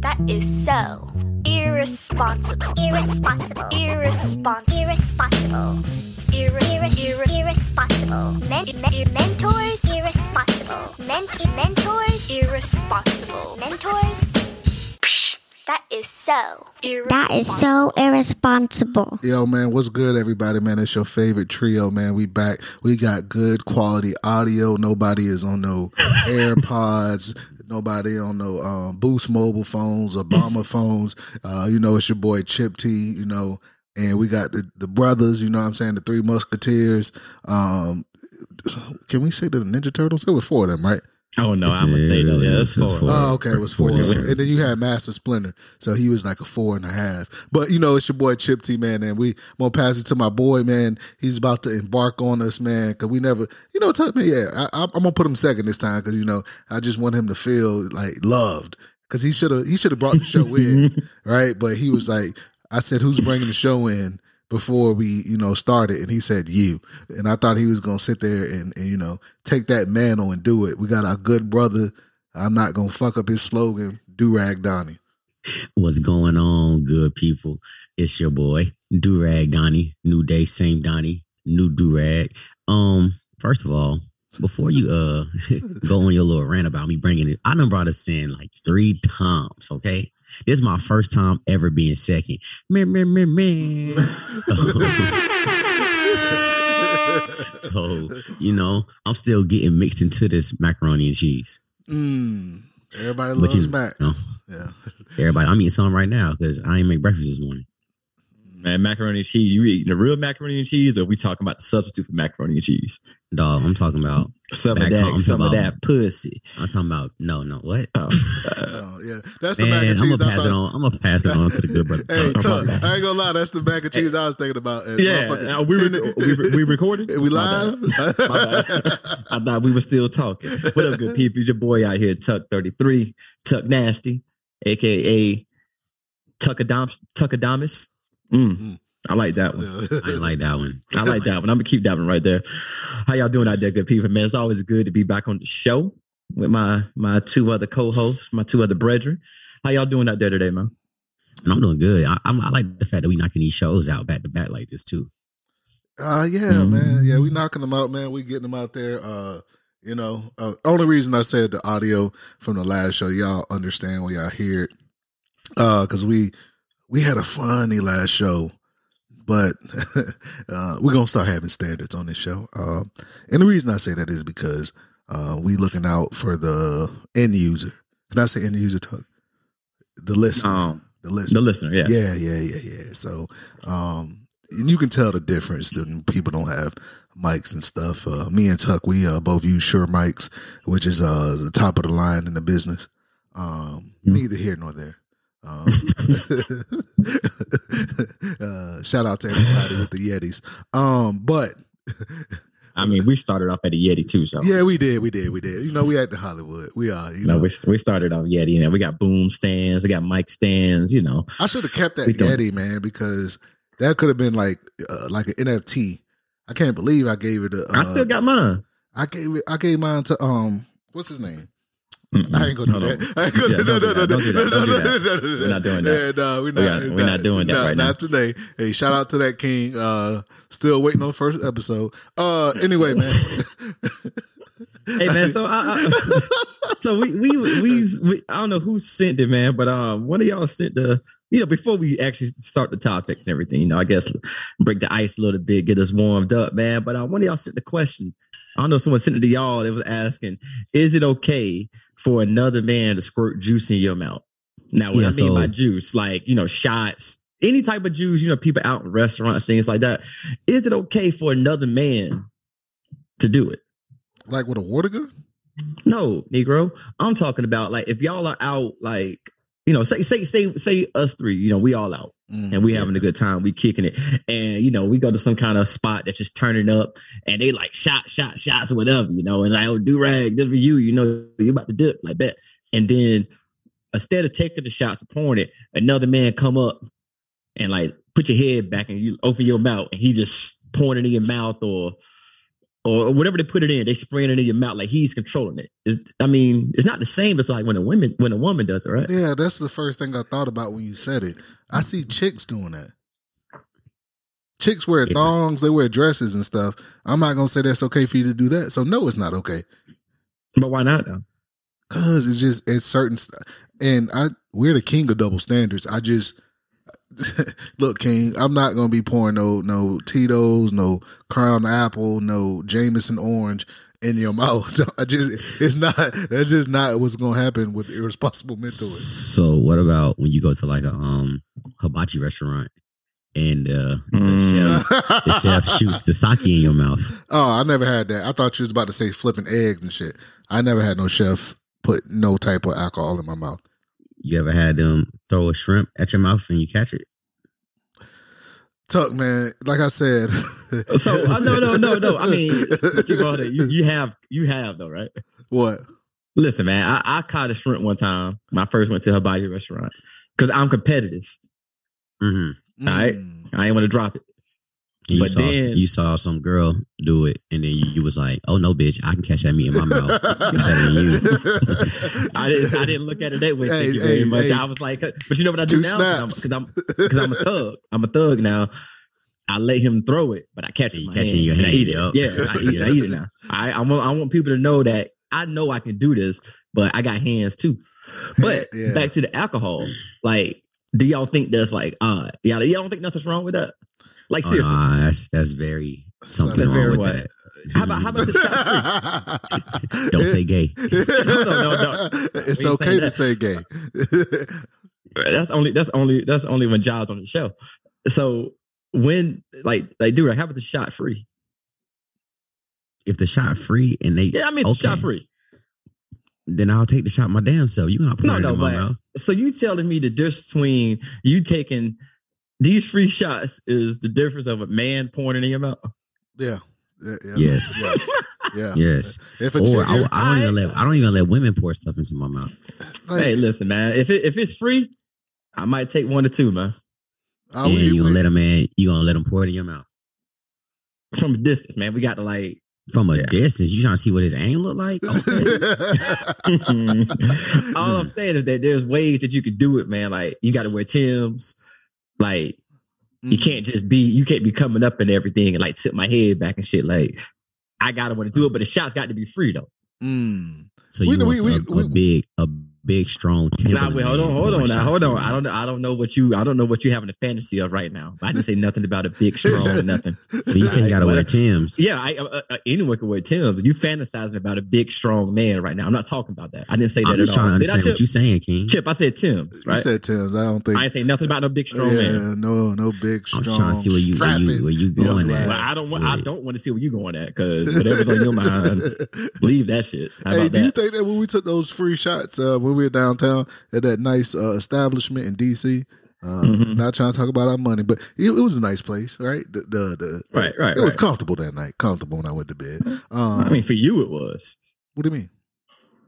That is so irresponsible. Irresponsible. Irresponsible. Irresponsible. Irre- Irre- irre- irresponsible. men- men- mentors. Irresponsible. Ment- mentors. Irresponsible. Mentors. Psh, that is so irresponsible. That is so irresponsible. Yo, man, what's good, everybody? Man, it's your favorite trio, man. We back. We got good quality audio. Nobody is on no AirPods. Nobody on no um, Boost mobile phones, Obama phones. Uh, you know, it's your boy Chip T. You know, and we got the the brothers. You know, what I'm saying the three Musketeers. Um, can we say the Ninja Turtles? There was four of them, right? Oh no, I'm gonna say that. Yeah, that's It's four. four. Oh, okay, it was four. Four of them. different. And then you had Master Splinter, so he was like a four and a half. But you know, it's your boy Chip T, man, and we I'm gonna pass it to my boy, man. He's about to embark on us, man, because we never, you know, tell me, yeah, I, I, I'm gonna put him second this time because you know I just want him to feel like loved because he should have he should have brought the show in, right? But he was like, I said, who's bringing the show in? Before we, you know, started, and he said you, and I thought he was gonna sit there and, and you know take that mantle and do it. We got our good brother I'm not gonna fuck up his slogan, Durag Donnie. What's going on, good people? It's your boy, Durag Donnie. New day, same Donnie. New Durag. Um, first of all, before you uh go on your little rant about me bringing it, I done brought us in like three times. Okay, this is my first time ever being second. Meh, meh, meh, meh. so you know, I'm still getting mixed into this macaroni and cheese. Mm, everybody loves you Mac. know, Yeah. everybody, I'm eating some right now because I ain't make breakfast this morning. Man, macaroni and cheese. You eating the real macaroni and cheese, or we talking about the substitute for macaroni and cheese? Dog, I'm talking about Some of that, home, some of that pussy. I'm talking about no, no, what? Oh, Oh, yeah. That's the mac Man, and I'm cheese. gonna I pass it thought- on. I'm gonna pass it on to the good brother. Hey, Tuck. Tuck, I ain't gonna lie, that's the mac and cheese I was thinking about. And yeah, uh, we, ten- re- we, re- we recorded. we My live? bad. My bad. I thought we were still talking. What up, good people? It's your boy out here, Tuck thirty three, Tuck Nasty, aka Tuckadamus. Tuckadamus. Mm, Mm. I like that one. I like that one. I like that one. I'm gonna keep that one right there. How y'all doing out there, good people? Man, it's always good to be back on the show with my my two other co-hosts, my two other brethren. How y'all doing out there today, man? And I'm doing good. I, I'm, I like the fact that we knocking these shows out back to back like this too. Uh yeah, Mhm. man. Yeah, we knocking them out, man. We getting them out there. Uh, you know, uh, only reason I said the audio from the last show, y'all understand when y'all hear it. Uh, cause we we had a funny last show, but uh we're gonna start having standards on this show. Um, and the reason I say that is because uh we looking out for the end user. Can I say end user talk? The listener. Um, the listener. the listener, yeah. Yeah, yeah, yeah, yeah. So, um, and you can tell the difference. That people don't have mics and stuff. Uh, me and Tuck, we uh, both use Shure mics, which is uh the top of the line in the business. Um, Hmm. neither here nor there. Um, uh, shout out to everybody with the Yetis. Um, but I mean, we started off at a Yeti too, so yeah, we did, we did, we did. You know, we at the Hollywood. We are. You You know, we, we started off Yeti, you know, we got boom stands, we got mic stands, you know. I should have kept that Yeti, man, because that could have been like uh, like an NFT. I can't believe I gave it a. Uh, I still got mine. I gave it. I gave mine to um. What's his name? Mm-mm. I ain't gonna do Hold on. that. I ain't gonna Yeah, do do that. that. Don't do that. Do that. no, no, no, We're not doing that. Yeah, no, we're We not. got- we're not doing that not, right now. Not today. Hey, shout out to that king. Uh, still waiting on the first episode. Uh, anyway, man. Hey man, so I, I, so we, we we we I don't know who sent it, man, but um, one of y'all sent the you know before we actually start the topics and everything, you know, I guess break the ice a little bit, get us warmed up, man. But uh, one of y'all sent the question. I don't know, someone sent it to y'all. It was asking, is it okay for another man to squirt juice in your mouth? Now, what Yeah, I mean so- by juice, like you know, shots, any type of juice, you know, people out in restaurants, things like that. Is it okay for another man to do it? like with a water gun. No, Negro. I'm talking about like if y'all are out, like you know, say say say say us three, you know, we all out Mm. and we having a good time, we kicking it, and you know, we go to some kind of spot that's just turning up, and they like shot, shot, shots, whatever, you know, and like oh, do rag, this for you, you know, you about to dip like that, and then instead of taking the shots pouring it, another man come up and like put your head back and you open your mouth, and he just pouring it in your mouth or or whatever they put it in, they spraying it in your mouth like he's controlling it. It's, I mean, it's not the same as like when a woman when a woman does it, right? Yeah, that's the first thing I thought about when you said it. I see chicks doing that. Chicks wear thongs, they wear dresses and stuff. I'm not gonna say that's okay for you to do that. So no, it's not okay. But why not though? Cause it's just it's certain, and I we're the king of double standards. I just look, King. I'm not gonna be pouring no no Tito's, no Crown Apple, no Jameson Orange in your mouth. I just it's not that's just not what's gonna happen with irresponsible mentors. So what about when you go to like a um hibachi restaurant and uh, the Mm. chef the chef shoots the sake in your mouth? Oh, I never had that. I thought you was about to say flipping eggs and shit. I never had no chef put no type of alcohol in my mouth. You ever had them throw a shrimp at your mouth and you catch it? Tuck, man, like I said. So uh, no, no, no, no. I mean, you, you have you have though, right? what? Listen, man, I, I caught a shrimp one time. when I first went to a Hawaii restaurant because I'm competitive. Mm-hmm. All right. Mm. I ain't want to drop it. You But saw then- you saw some girl do it, and then you, you was like, "Oh no, bitch! I can catch that meat in my mouth better than you." I didn't. I didn't look at it that way. Hey, thank you very hey, much. hey. I was like, but you know what I do Two now? Because I'm because I'm, I'm a thug. I'm a thug now. I let him throw it, but I catch it. You catch it in hand your and I eat it. yup. Yeah, I eat it. I eat it now. I I want I want people to know that I know I can do this, but I got hands too. But Yeah. back to the alcohol, like, do y'all think that's like odd? Y'all, y'all don't think nothing's wrong with that? Like Oh, seriously, that's that's very something That's wrong very with what? that. how about how about the shot free? Don't say gay. no, no, no. It's okay to that. say gay. Uh, that's only that's only that's only when Jobs on the show. So when like like do like how about the shot free? If the shot free and they Yeah, I mean okay, shot free. then I'll take the shot my damn self. You not put No, it no, in my but mouth. so you telling me the difference between you taking these free shots is the difference of a man pouring it in your mouth? yeah. Yeah, Yes. yes, yeah. Yes, If a or chick, I, I don't even let I don't even let women pour stuff into my mouth. like, Hey, listen, man. If it if it's free, I might take one or two, man. I and would- you gonna let a man, you gonna let him pour it in your mouth From a distance, man. We got to like from a Yeah. distance. You trying to see what his aim look like? Okay. All I'm saying is that there's ways that you could do it, man. Like you got to wear Tim's. Like Mm. you can't just be, you can't be coming up and everything and like tip my head back and shit. Like I gotta want to do it, but the shots got to be free though. Mm. So you We- want we- we- a, a we- big, a big, strong. Nah, wait, hold on, hold on, now, hold on. I don't. don't I don't know what you, I don't know what you having a fantasy of right now. I didn't say nothing about a big, strong, nothing. So you say you gotta wear Tim's? Yeah, I, uh, uh, anyone can wear Tim's. You fantasizing about a big, strong man right now. I'm not talking about that. I didn't say that I'm at just trying all. to Did I, understand what you saying, King. Chip, I said Tim's, You said Tim's. I don't think. I ain't say nothing about no big, strong yeah, man. no, no big strong. I'm trying to see where you, where you, where you going lad. at. Well, I don't want. I don't want to see where you going at because whatever's on your mind, leave that shit. How Hey, about do you think that when we took those free shots uh, when we were downtown at that nice uh, establishment in DC? Uh, Mhm. Not trying to talk about our money, but it, it was a nice place, right? The, the, the Right, right, It was comfortable that night. Comfortable when I went to bed. Um, I mean, for you it was. what do you mean?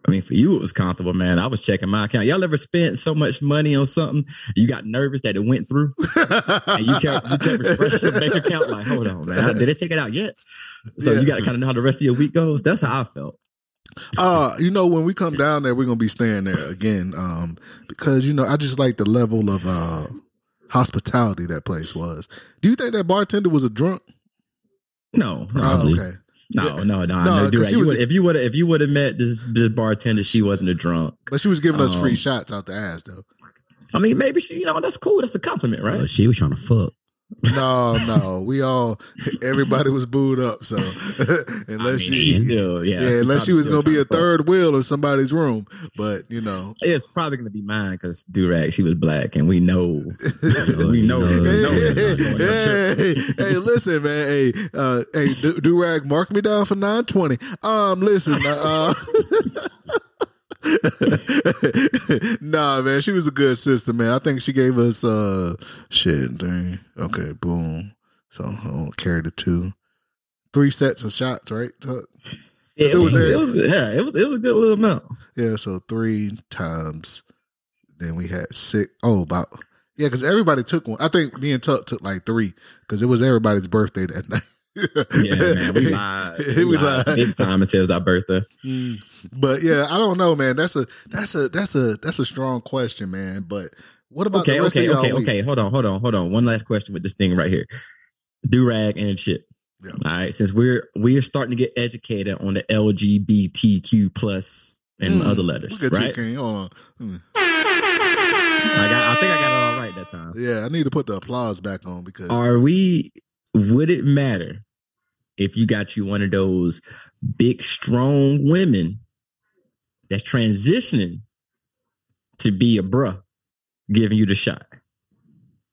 I mean, for you it was comfortable, man. I was checking my account. Y'all ever spent so much money on something you got nervous that it went through, and you kept you kept refreshing your bank account? Like, hold on, man, did they take it out yet? So Yeah. you got to kind of know how the rest of your week goes. That's how I felt. Uh, you know, when we come down there, we're gonna be staying there again. Um, because you know, I just like the level of uh hospitality that place was. Do you think that bartender was a drunk? No, no, Probably. Oh, okay. no, Yeah. no, no. No, no 'cause do she You was- would- if you would if you would have met this, this bartender, she wasn't a drunk. But she was giving us free Um, shots out the ass though. I mean, maybe she, you know, that's cool. That's a compliment, right? Oh, she was trying to fuck. No, no. We all everybody was booed up, so I unless mean, she she still, yeah, yeah, unless she was gonna be a trying to fuck. third wheel in somebody's room. But you know. It's probably gonna be mine because Durag, she was black, and we know, we know, Hey, it's not going to hey, listen, man. Hey, uh, hey, do rag, mark me down for nine twenty. Um, listen, uh, nah, man, she was a good sister, man. I think she gave us uh, shit. Dang. Okay, boom. So I'll carry the two, three sets of shots, right? Tuck? It, It was, was- it was, yeah, it was, it was a good little amount. Yeah, so three times. Then we had six. Oh, about yeah, because everybody took one. I think me and Tuck took like three because it was everybody's birthday that night. Yeah, man, we lied. we lied. big time. It says our birthday. Mm. But yeah, I don't know, man. That's a that's a that's a that's a strong question, man. But what about Okay, okay, y'all okay, week? okay. Hold on, hold on, hold on. One last question with this thing right here. Do rag and shit. Yeah. All right, since we're we're starting to get educated on the LGBTQ plus and Mm, other letters, right? you. Hold on. Mm. I got, I think I got it all right that time. Yeah, I need to put the applause back on because Are we? Would it matter if you got you one of those big, strong women that's transitioning to be a bruh, giving you the shot?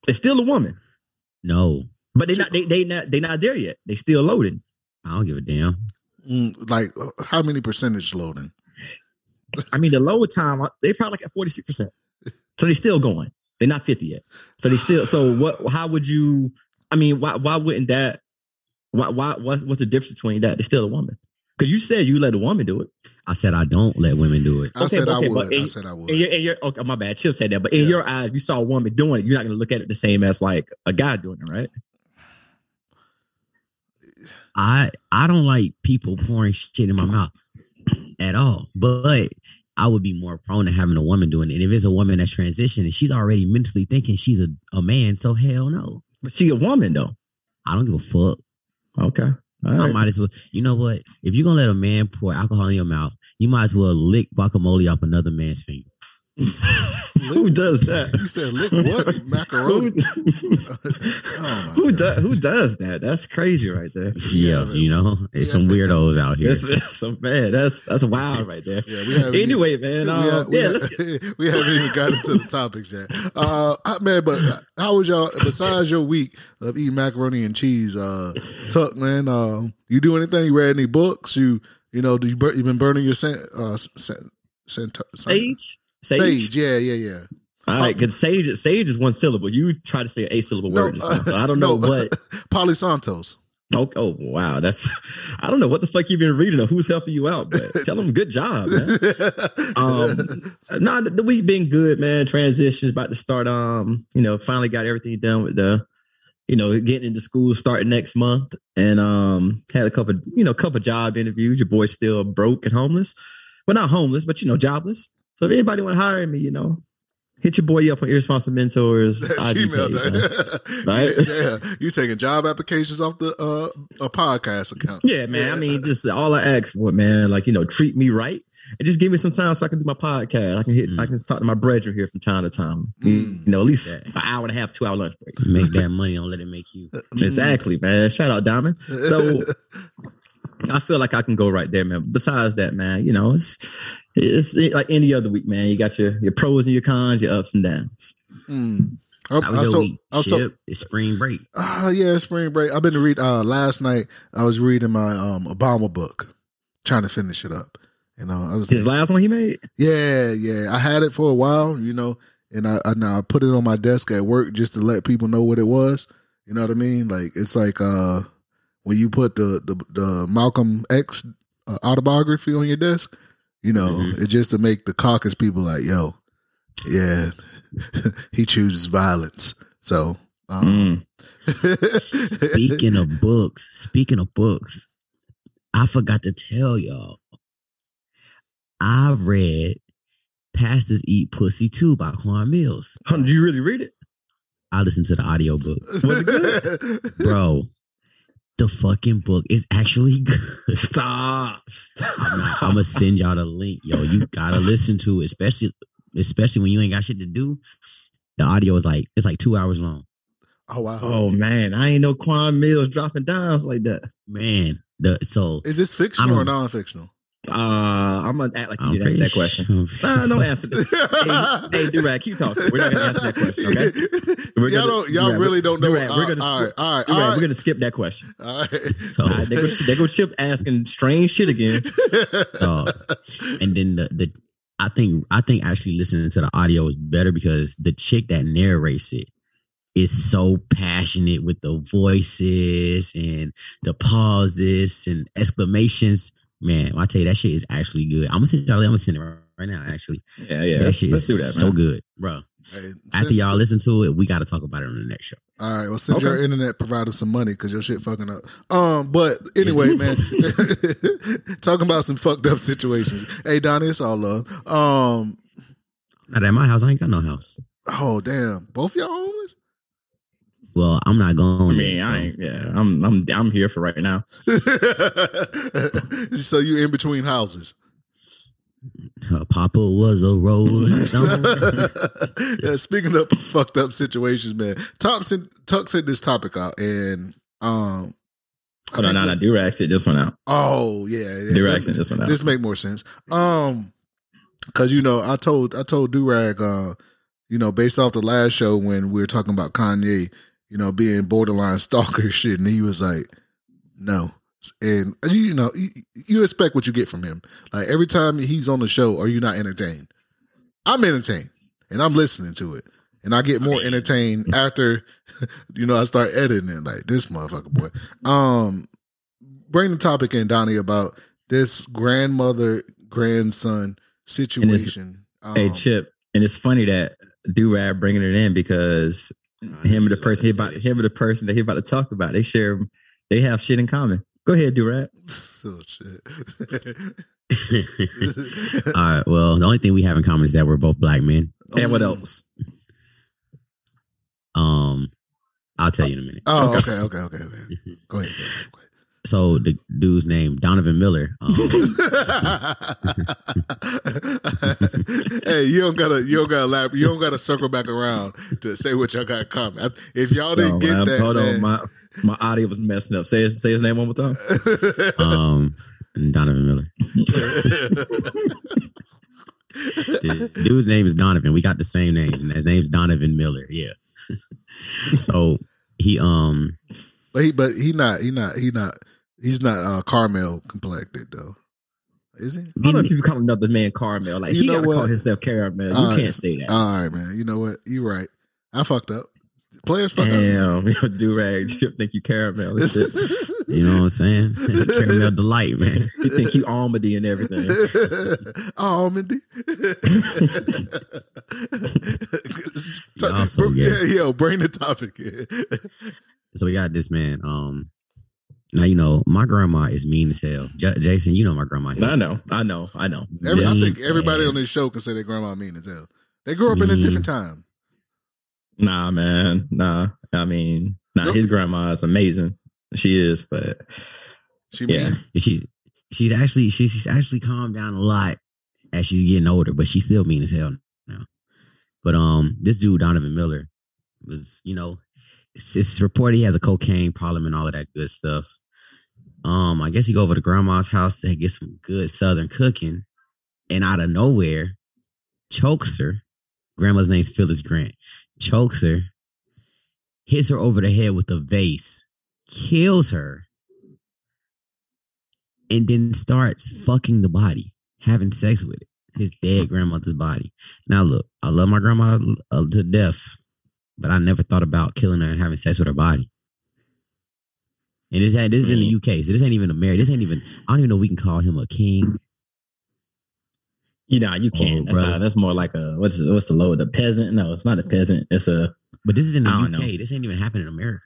It's still a woman, No, but they not they they not they not there yet. They still loading. I don't give a damn. mm, like uh, how many percentage loading? I mean, the load time they probably like at forty six percent, so they still going. They're not fifty yet, so they still. So what? How would you? I mean, why why wouldn't that? Why why what's what's the difference between that? They're still a woman. Because you said you let a woman do it. I said I don't let women do it. I Okay, said but- I would. but I said I would. In your, in your okay, my bad. Chip said that, but in Yeah. your eyes, you saw a woman doing it, you're not going to look at it the same as like a guy doing it, right? I I don't like people pouring shit in my mouth at all. But I would be more prone to having a woman doing it. And if it's a woman that's transitioning, she's already mentally thinking she's a, a man. So hell no. But she a woman though. I don't give a fuck. Okay. All I right. might as well. You know what? If you're gonna let a man pour alcohol in your mouth, you might as well lick guacamole off another man's finger. Who does that? You said lick what? Macaroni. Who, Oh, my who God. does who does that? That's crazy right there. Yeah, Yeah. you know, there's some weirdos out here. That's, that's some man. That's that's wild right there. Yeah, we haven't Anyway, man. we, Uh, ha- we, yeah, ha- let's get, we haven't even got to the topics yet. Uh, man, but how was y'all? Besides your week of eating macaroni and cheese, uh, Tuck, man, uh, you do anything? You read any books? You, you know, do you bur- you been burning your scent, uh, scent, scent, sage. Sage. sage? Yeah, yeah, yeah. All right, because sage sage is one syllable. You try to say an eight syllable word. just now, so I don't know no, what. Palo Santos. Oh, oh, wow, that's. I don't know what the fuck you've been reading or who's helping you out, but tell them good job, man. Um, no, the, the week been good, man. Transitions about to start. Um, you know, finally got everything done with the, you know, getting into school starting next month, and um, had a couple, you know, couple job interviews. Your boy's still broke and homeless, well, not homeless, but you know, jobless. So if anybody want to hire me, you know, hit your boy up on irresponsible mentors. IG Gmail. page, right? Right? Yeah, you taking job applications off the uh a podcast account. Yeah, man. I mean, just all I ask for, man, like you know, treat me right and just give me some time so I can do my podcast. I can hit, Mm. I can talk to my brethren here from time to time. Mm. You know, at least Yeah. an hour and a half, two hour lunch break. Make that money, don't let it make you. Exactly, man. Shout out Diamond. So I feel like I can go right there, man. Besides that, man, you know, it's it's like any other week, man. You got your your pros and your cons, your ups and downs. Mm. I'm, How was I'm your so, week? I'm so, Chip? It's spring break. Ah, yeah, spring break. I've been to read uh last night. I was reading my um Obama book, trying to finish it up. You know, I was His last one he made. yeah, yeah. I had it for a while, you know, and I, I now I put it on my desk at work just to let people know what it was. You know what I mean? Like it's like uh when you put the the, the Malcolm X uh, autobiography on your desk, you know, Mhm. it's just to make the caucus people like, yo, yeah, he chooses violence. So, um, Mm. Speaking of books, speaking of books, I forgot to tell y'all. I read Pastors Eat Pussy Too by Quan Mills. Huh, Did you really read it? I listened to the audiobook. Was it good? Bro, the fucking book is actually good. Stop. Stop. I'm, not, I'm gonna send y'all the link. Yo, you gotta listen to it, especially especially when you ain't got shit to do. The audio is like it's like two hours long. oh wow! Oh man, I ain't know Quan Mills dropping dimes like that. Man, the so Is this fictional I or non-fictional? Uh, I'm gonna act like you I'm didn't answer that question. sure- Nah, don't answer this. hey, hey Durag, keep talking. We're not gonna answer that question, okay? We're y'all gonna- don't. Y'all Durag, really don't know. Durag, we're gonna all right, skip- all right, Durag, all we're gonna skip that question. all right. So, All right, they go, they go Chip asking strange shit again. uh, and then the the I think I think actually listening to the audio is better because the chick that narrates it is so passionate with the voices and the pauses and exclamations. Man, I tell you that shit is actually good. I'm gonna send y'all. I'm gonna send it right, right now. Actually, Yeah, yeah. that Let's, shit let's is do that. so good, bro. Hey, After y'all send- listen to it, we got to talk about it on the next show. All right, well, send Okay. your internet provider some money because your shit fucking up. Um, but anyway, man, talking about some fucked up situations. Hey, Donnie, it's all love. Um, Not at my house. I ain't got no house. oh damn, both y'all homeless? Well, I'm not going. I there, mean, so- I ain't. Yeah, I'm. I'm. I'm here for right now. so you in between houses? Uh, Papa was a rolling stone. yeah, speaking of fucked up situations, man, Top sent Tuck sent this topic out, and um, I Hold on, no, we- no. Durag sent this one out. Oh yeah, yeah. Durag sent this one out. This make more sense. Um, because you know, I told I told Durag, uh, you know, based off the last show when we were talking about Kanye, you know, being borderline stalker shit, and he was like, no. And you know, you, you expect what you get from him. Like every time he's on the show, are you not entertained? I'm entertained, and I'm listening to it, and I get more entertained after, you know, I start editing it. Like this motherfucker boy. Um, bring the topic in, Donnie, about this grandmother grandson situation. hey, Um, Chip, and it's funny that Durag bringing it in because him and the person he about him and the person that he about to talk about, they share, they have shit in common. Go ahead, Durag. oh shit. All right. Well, the only thing we have in common is that we're both black men. And what else? Um, I'll tell you in a minute. Oh, okay, okay, okay, okay. Go ahead. Go ahead. So the dude's name Donovan Miller. Um, hey, you don't gotta, you don't gotta laugh, you don't gotta circle back around to say what y'all got in common. If y'all didn't No, get man, that, hold man, on, my my audio was messing up. Say his, say his name one more time. um, Donovan Miller. The dude's name is Donovan. We got the same name, and his name's Donovan Miller. Yeah. so he um but he, but he not, he not, he not, he's not uh, Carmel complected though, is he? I don't know if you call another man Carmel. Like You he know gotta what? call himself Caramel. You All right. can't say that. All right, man. You know what? You're right. I fucked up. Players fuck up. Damn, Durag, Chip think you Caramel and shit. you know what I'm saying? Caramel delight, man. You think you Almody and everything. oh, Mindy. Y'all so gay. yeah, yo, bring the topic in. So we got this man. Um, now you know my grandma is mean as hell. J- Jason, you know my grandma. I know, I know, I know. Every, I think everybody as- on this show can say their grandma is mean as hell. They grew up in a different time. Nah, man, nah. I mean, nah. His grandma is amazing. She is, but She Yeah. mean. And she she's actually she, she's actually calmed down a lot as she's getting older, but she's still mean as hell now. But um, this dude Donovan Miller was, you know, it's, it's reported he has a cocaine problem and all of that good stuff. Um, I guess he go over to grandma's house to get some good southern cooking, and out of nowhere, chokes her. Grandma's name's Phyllis Grant. Chokes her, hits her over the head with a vase, kills her and then starts fucking the body, having sex with it, his dead grandmother's body. Now, look, I love my grandma uh, to death, but I never thought about killing her and having sex with her body. And this, this is in the mm. UK, so this ain't even a marriage. This ain't even. I don't even know if we can call him a king. you know, you oh, can't. Oh, that's, brother. that's more like a what's what's the low? The peasant? No, it's not a peasant. It's a But this is in the I UK. know. This ain't even happening in America.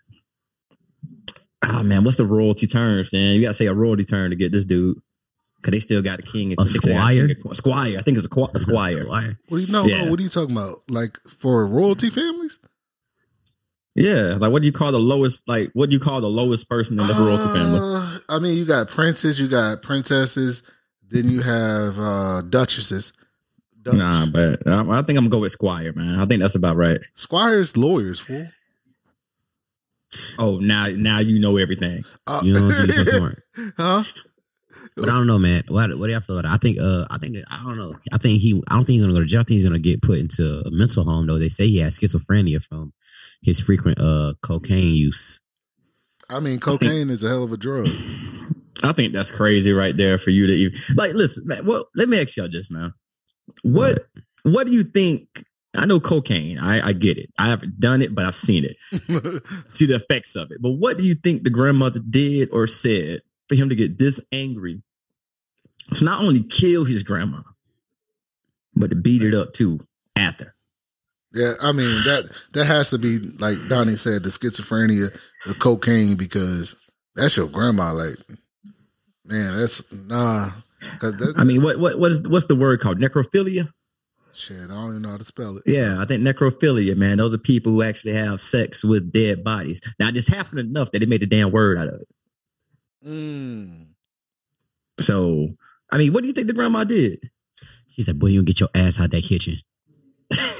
oh man, what's the royalty terms? Man, you gotta say a royalty term to get this dude. Cause they still got the king. A they squire? king of- Squire. I think it's a, qu- a squire. Squire. What do you know? Yeah. What are you talking about? Like for royalty families? Yeah. Like what do you call the lowest? Like what do you call the lowest person in the royalty family? Uh, I mean, you got princes, you got princesses, then you have uh duchesses. Dutch. Nah, but I, I think I'm gonna go with squire, man. I think that's about right. Squires, lawyers, fool. Oh, now now you know everything. Uh, You know what I'm saying? So smart. huh? But I don't know, man. What what do y'all feel about it? I think uh I think that I don't know. I think he I don't think he's gonna go to jail. I think he's gonna get put into a mental home though. They say he has schizophrenia from his frequent uh cocaine use. I mean, cocaine is a hell of a drug. I think that's crazy right there for you to even like listen, man. Well, let me ask y'all this, man. What what do you think? I know cocaine. I, I get it. I haven't done it, but I've seen it. See the effects of it. But what do you think the grandmother did or said for him to get this angry? To not only kill his grandma, but to beat it up too after. Yeah, I mean that that has to be like Donnie said, the schizophrenia, the cocaine, because that's your grandma. Like, man, that's nah. Because that, I mean, what what what is what's the word called? Necrophilia. shit, I don't even know how to spell it. Yeah, I think necrophilia, man. Those are people who actually have sex with dead bodies. Now, it just happened enough that they made a damn word out of it. Mm. So, I mean, what do you think the grandma did? She said, "Boy, you gonna get your ass out that kitchen."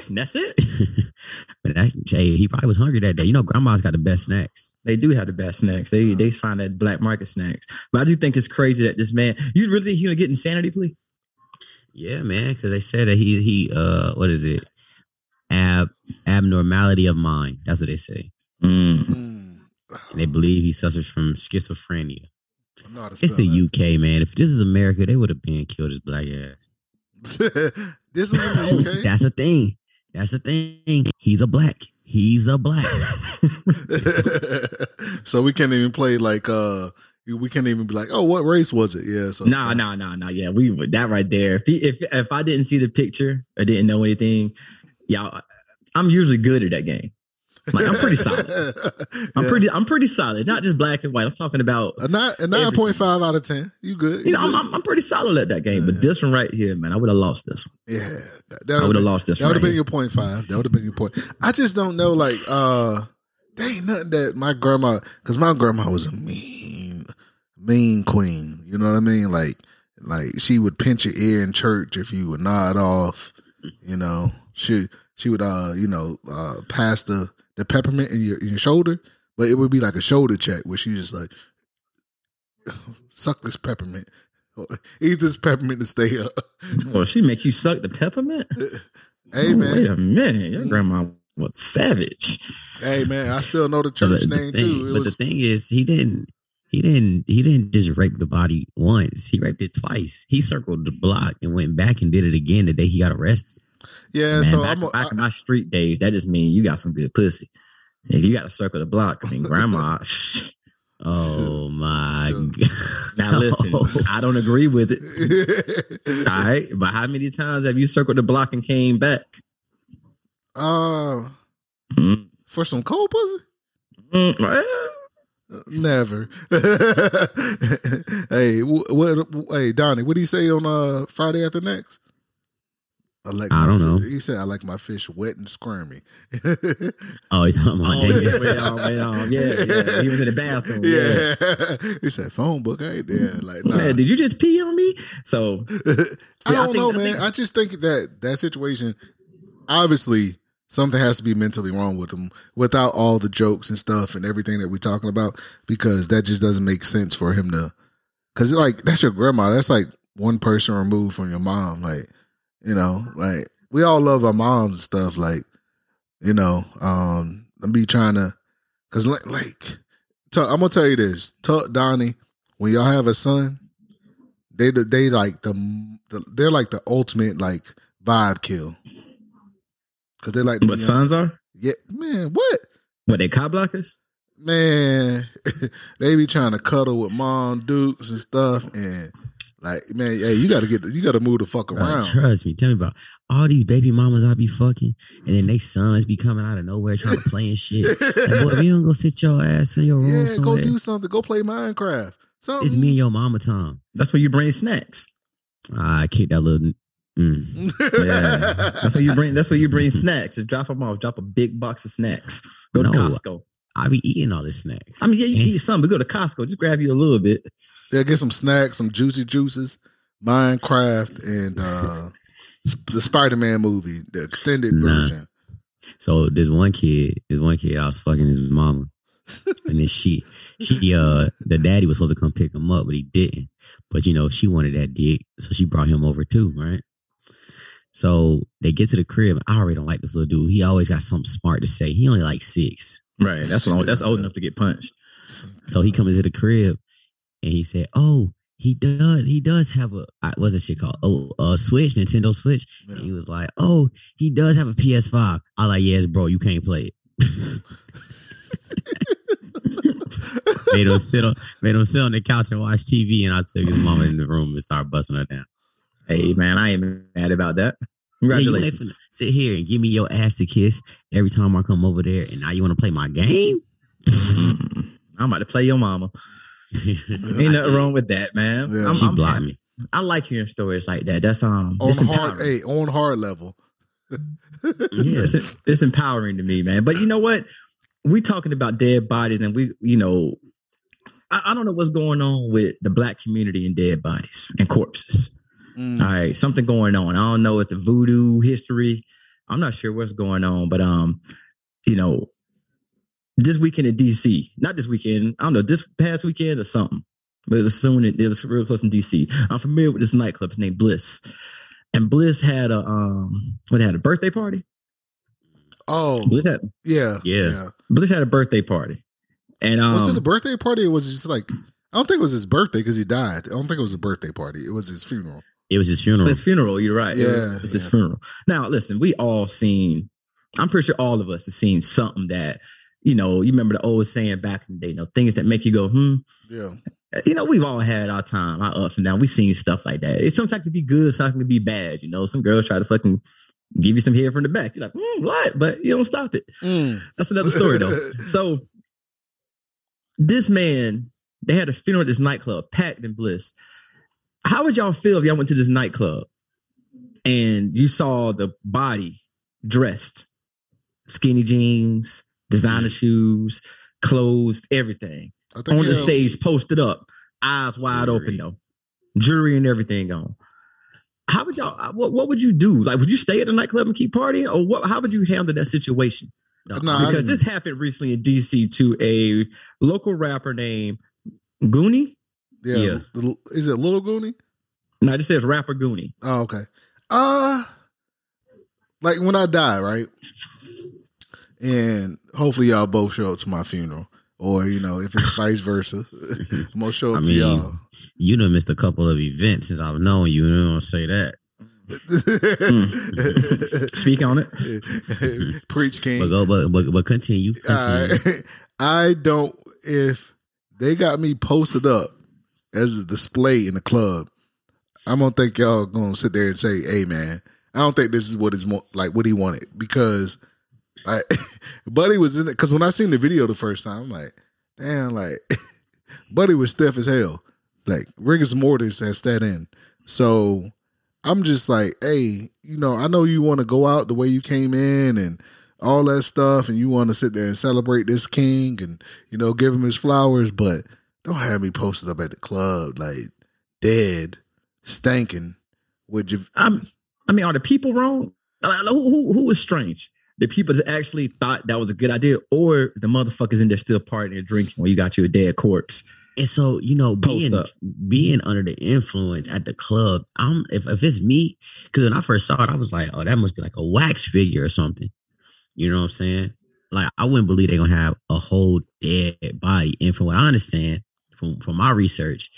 And that's it. but that, hey, he probably was hungry that day. You know, grandma's got the best snacks. They do have the best snacks. They they find that black market snacks. But I do think it's crazy that this man. You really think he's gonna get insanity plea? Yeah, man, because they said that he he uh what is it? Ab abnormality of mind. That's what they say. Mm. And they believe he suffers from schizophrenia. I know how to It's spell the UK, man. If this is America, they would have been killed his black ass. this is in the UK. That's the thing. That's the thing. He's a black. He's a black. so we can't even play like uh we can't even be like, oh, what race was it? Yeah. So no, no, nah, nah. Yeah, we that right there. If he, if if I didn't see the picture, I didn't know anything. Y'all, I'm usually good at that game. Like I'm pretty solid. I'm Yeah. pretty. I'm pretty solid. Not just black and white. I'm talking about. a nine a nine point five out of ten. You good? You know, I'm, good. I'm, I'm pretty solid at that game. But this one right here, man, I would have lost this one. yeah. That, that I would have lost this That would have Right been here. your point five. That would have been your point. I just don't know, like, uh, there ain't nothing that my grandma, because my grandma was a mean, mean queen. You know what I mean? Like, like she would pinch your ear in church if you would nod off. You know, she she would, uh, you know, uh, pass the peppermint in your in your shoulder, but it would be like a shoulder check where she just like suck this peppermint, eat this peppermint to stay up. Well, she make you suck the peppermint. Hey Oh, man, wait a minute, your mm. grandma was savage. Hey man, I still know the church the name thing- too. It but was the thing is, he didn't. He didn't. He didn't just rape the body once. He raped it twice. He circled the block and went back and did it again the day he got arrested. Yeah. Man, so back, I'm a, back in my street days, that just means you got some good pussy. If you got to circle the block, I mean, grandma. Oh my god! now listen, I don't agree with it. All right, but how many times have you circled the block and came back? uh, Mm, for some cold pussy, mm, never. hey, wh- what? Hey, Donnie, what do you say on uh Friday after next? I like. I don't know. He said, "I like my fish wet and squirmy." Oh, he's talking about Oh, yeah, wait, um, wait, um, yeah, yeah. He was in the bathroom. Yeah. yeah. he said, "Phone book ain't there." Like, nah. Man, did you just pee on me? So I Yeah, I don't think- know, I man. think- I just think that that situation, obviously, something has to be mentally wrong with him without all the jokes and stuff and everything that we're talking about, because that just doesn't make sense for him to. Because like that's your grandma. That's like one person removed from your mom. Like, you know, like we all love our moms and stuff. Like, you know, um, I'm be trying to, because like, like, tell, I'm gonna tell you this, tell Donnie, when y'all have a son, they they like the, the they're like the ultimate like vibe kill because they like be- sons are? yeah man what What they cop blockers? man they be trying to cuddle with mom dukes and stuff and like man hey you gotta get you gotta move the fuck Bro, around trust me. Tell me about all these baby mamas I be fucking, and then they sons be coming out of nowhere trying to play and shit. Like, boy, you don't go sit your ass in your room yeah go somewhere, do something go play Minecraft something it's me and your mama time. That's where you bring snacks. Ah, I kicked that little. Mm. Yeah, that's where you bring. That's where you bring snacks. Just drop them off. Drop a big box of snacks. Go to No. Costco. I be eating all this snacks. I mean, yeah, you can eat some, but go to Costco. Just grab you a little bit. yeah get some snacks some juicy juices Minecraft and uh the Spider-Man movie the extended Nah. version So there's one kid, there's one kid I was fucking his mama. and then she she uh the daddy was supposed to come pick him up, but he didn't. But you know, she wanted that dick, so she brought him over too, right? So they get to the crib. I already don't like this little dude. He always got something smart to say. He only like six. Right. That's long, that's old enough to get punched. So he comes to the crib and he said, Oh, he does, he does have a what's that shit called? Oh, a Switch, Nintendo Switch. Yeah. And he was like, Oh, he does have a PS5. I like, yes, bro, you can't play it. made him sit on made him sit on the couch and watch TV and I took his mama in the room and started busting her down. Hey man, I ain't mad about that. Yeah, you Congratulations. sit here and give me your ass to kiss every time I come over there, and now you want to play my game? I'm about to play your mama. Ain't nothing wrong with that, man. Yeah. I'm, She I'm blocked happy. me. I like hearing stories like that. That's um, on hard, empowering. hey, on hard level. Yeah. It's, it's empowering to me, man. But you know what? We talking about dead bodies, and we, you know, I, I don't know what's going on with the black community and dead bodies and corpses. Mm. All right, something going on. I don't know if the voodoo history. I'm not sure what's going on, but um, you know, this weekend in DC, not this weekend. I don't know, this past weekend or something. But it was soon. It, it was real close in DC. I'm familiar with this nightclub. It's named Bliss, and Bliss had a um, what had a birthday party. Oh, Bliss had yeah, Yeah. Bliss had a birthday party, and um, was it a birthday party? Or was it just like I don't think it was his birthday because he died. I don't think it was a birthday party. It was his funeral. It was his funeral. his funeral. You're right. It was- Yeah, it's his funeral. Now, listen, we all seen. I'm pretty sure all of us have seen something that you know. You remember the old saying back in the day, you know, things that make you go, hmm. Yeah, You know, we've all had our time, our ups and downs. We've seen stuff like that. It's sometimes to be good, sometimes to be bad. You know, some girls try to fucking give you some hair from the back. You're like, hmm, what? But you don't stop it. Mm. That's another story though. So this man, they had a funeral at this nightclub, packed in bliss. How would y'all feel if y'all went to this nightclub and you saw the body dressed, skinny jeans, designer shoes, clothes, everything on the stage, posted up, eyes wide open though, jewelry and everything on. How would y'all? uh, What, what would you do? Like, would you stay at the nightclub and keep partying, or what? How would you handle that situation? No, No, because this happened recently in DC to a local rapper named Goonie. Yeah, Yeah. The- is it Little Goonie? No, it just says rapper Goonie. Oh, okay. Uh like when I die, right? And hopefully y'all both show up to my funeral. Or, you know, if it's vice versa, I'm gonna show up I to mean, y'all. you done missed a couple of events since I've known you. You don't say that. Speak on it. Preach King. But go, but but, but continue. continue. Right. I don't if they got me posted up as a display in the club, I'm gonna think y'all gonna sit there and say, "Hey, man, I don't think this is what is like what he wanted." Because I, Buddy was in it. Because when I seen the video the first time, I'm like, "Damn!" Like, Buddy was stiff as hell. Like rigors mortis has that in. So I'm just like, hey, you know, I know you want to go out the way you came in and all that stuff, and you want to sit there and celebrate this king and you know give him his flowers, but don't have me posted up at the club like dead, stinking. Would you? I'm, I mean, are the people wrong? Uh, Who, who, who was strange? The people that actually thought that was a good idea, or the motherfuckers in there still partying and drinking when you got your dead corpse? And so, you know, being being under the influence at the club, I'm if, if it's me, because when I first saw it, I was like, oh, that must be like a wax figure or something. You know what I'm saying? Like I wouldn't believe they're gonna have a whole dead body. And from what I understand from from my research,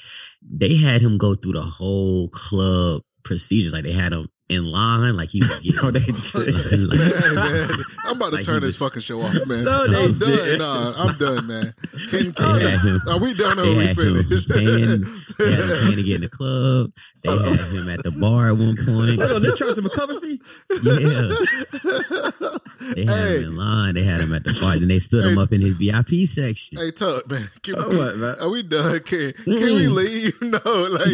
they had him go through the whole club procedures. Like they had him in line, like he was getting No, they man, did. man, I'm about to Like turn this was- fucking show off, man. No, they I'm done. didn't. Nah, I'm done, man. Can, They had him. are we done or They we had him finished? paying, they had him paying to get in the club. They had him at the bar at one point. Hold on, they charged him a cover fee. Yeah. They had hey, him in line. They had him at the bar. Then they stood him up in his VIP section. hey, Tuck, man. Can, Oh, what, man? Are we done? Can, can we Mm. leave? No, like.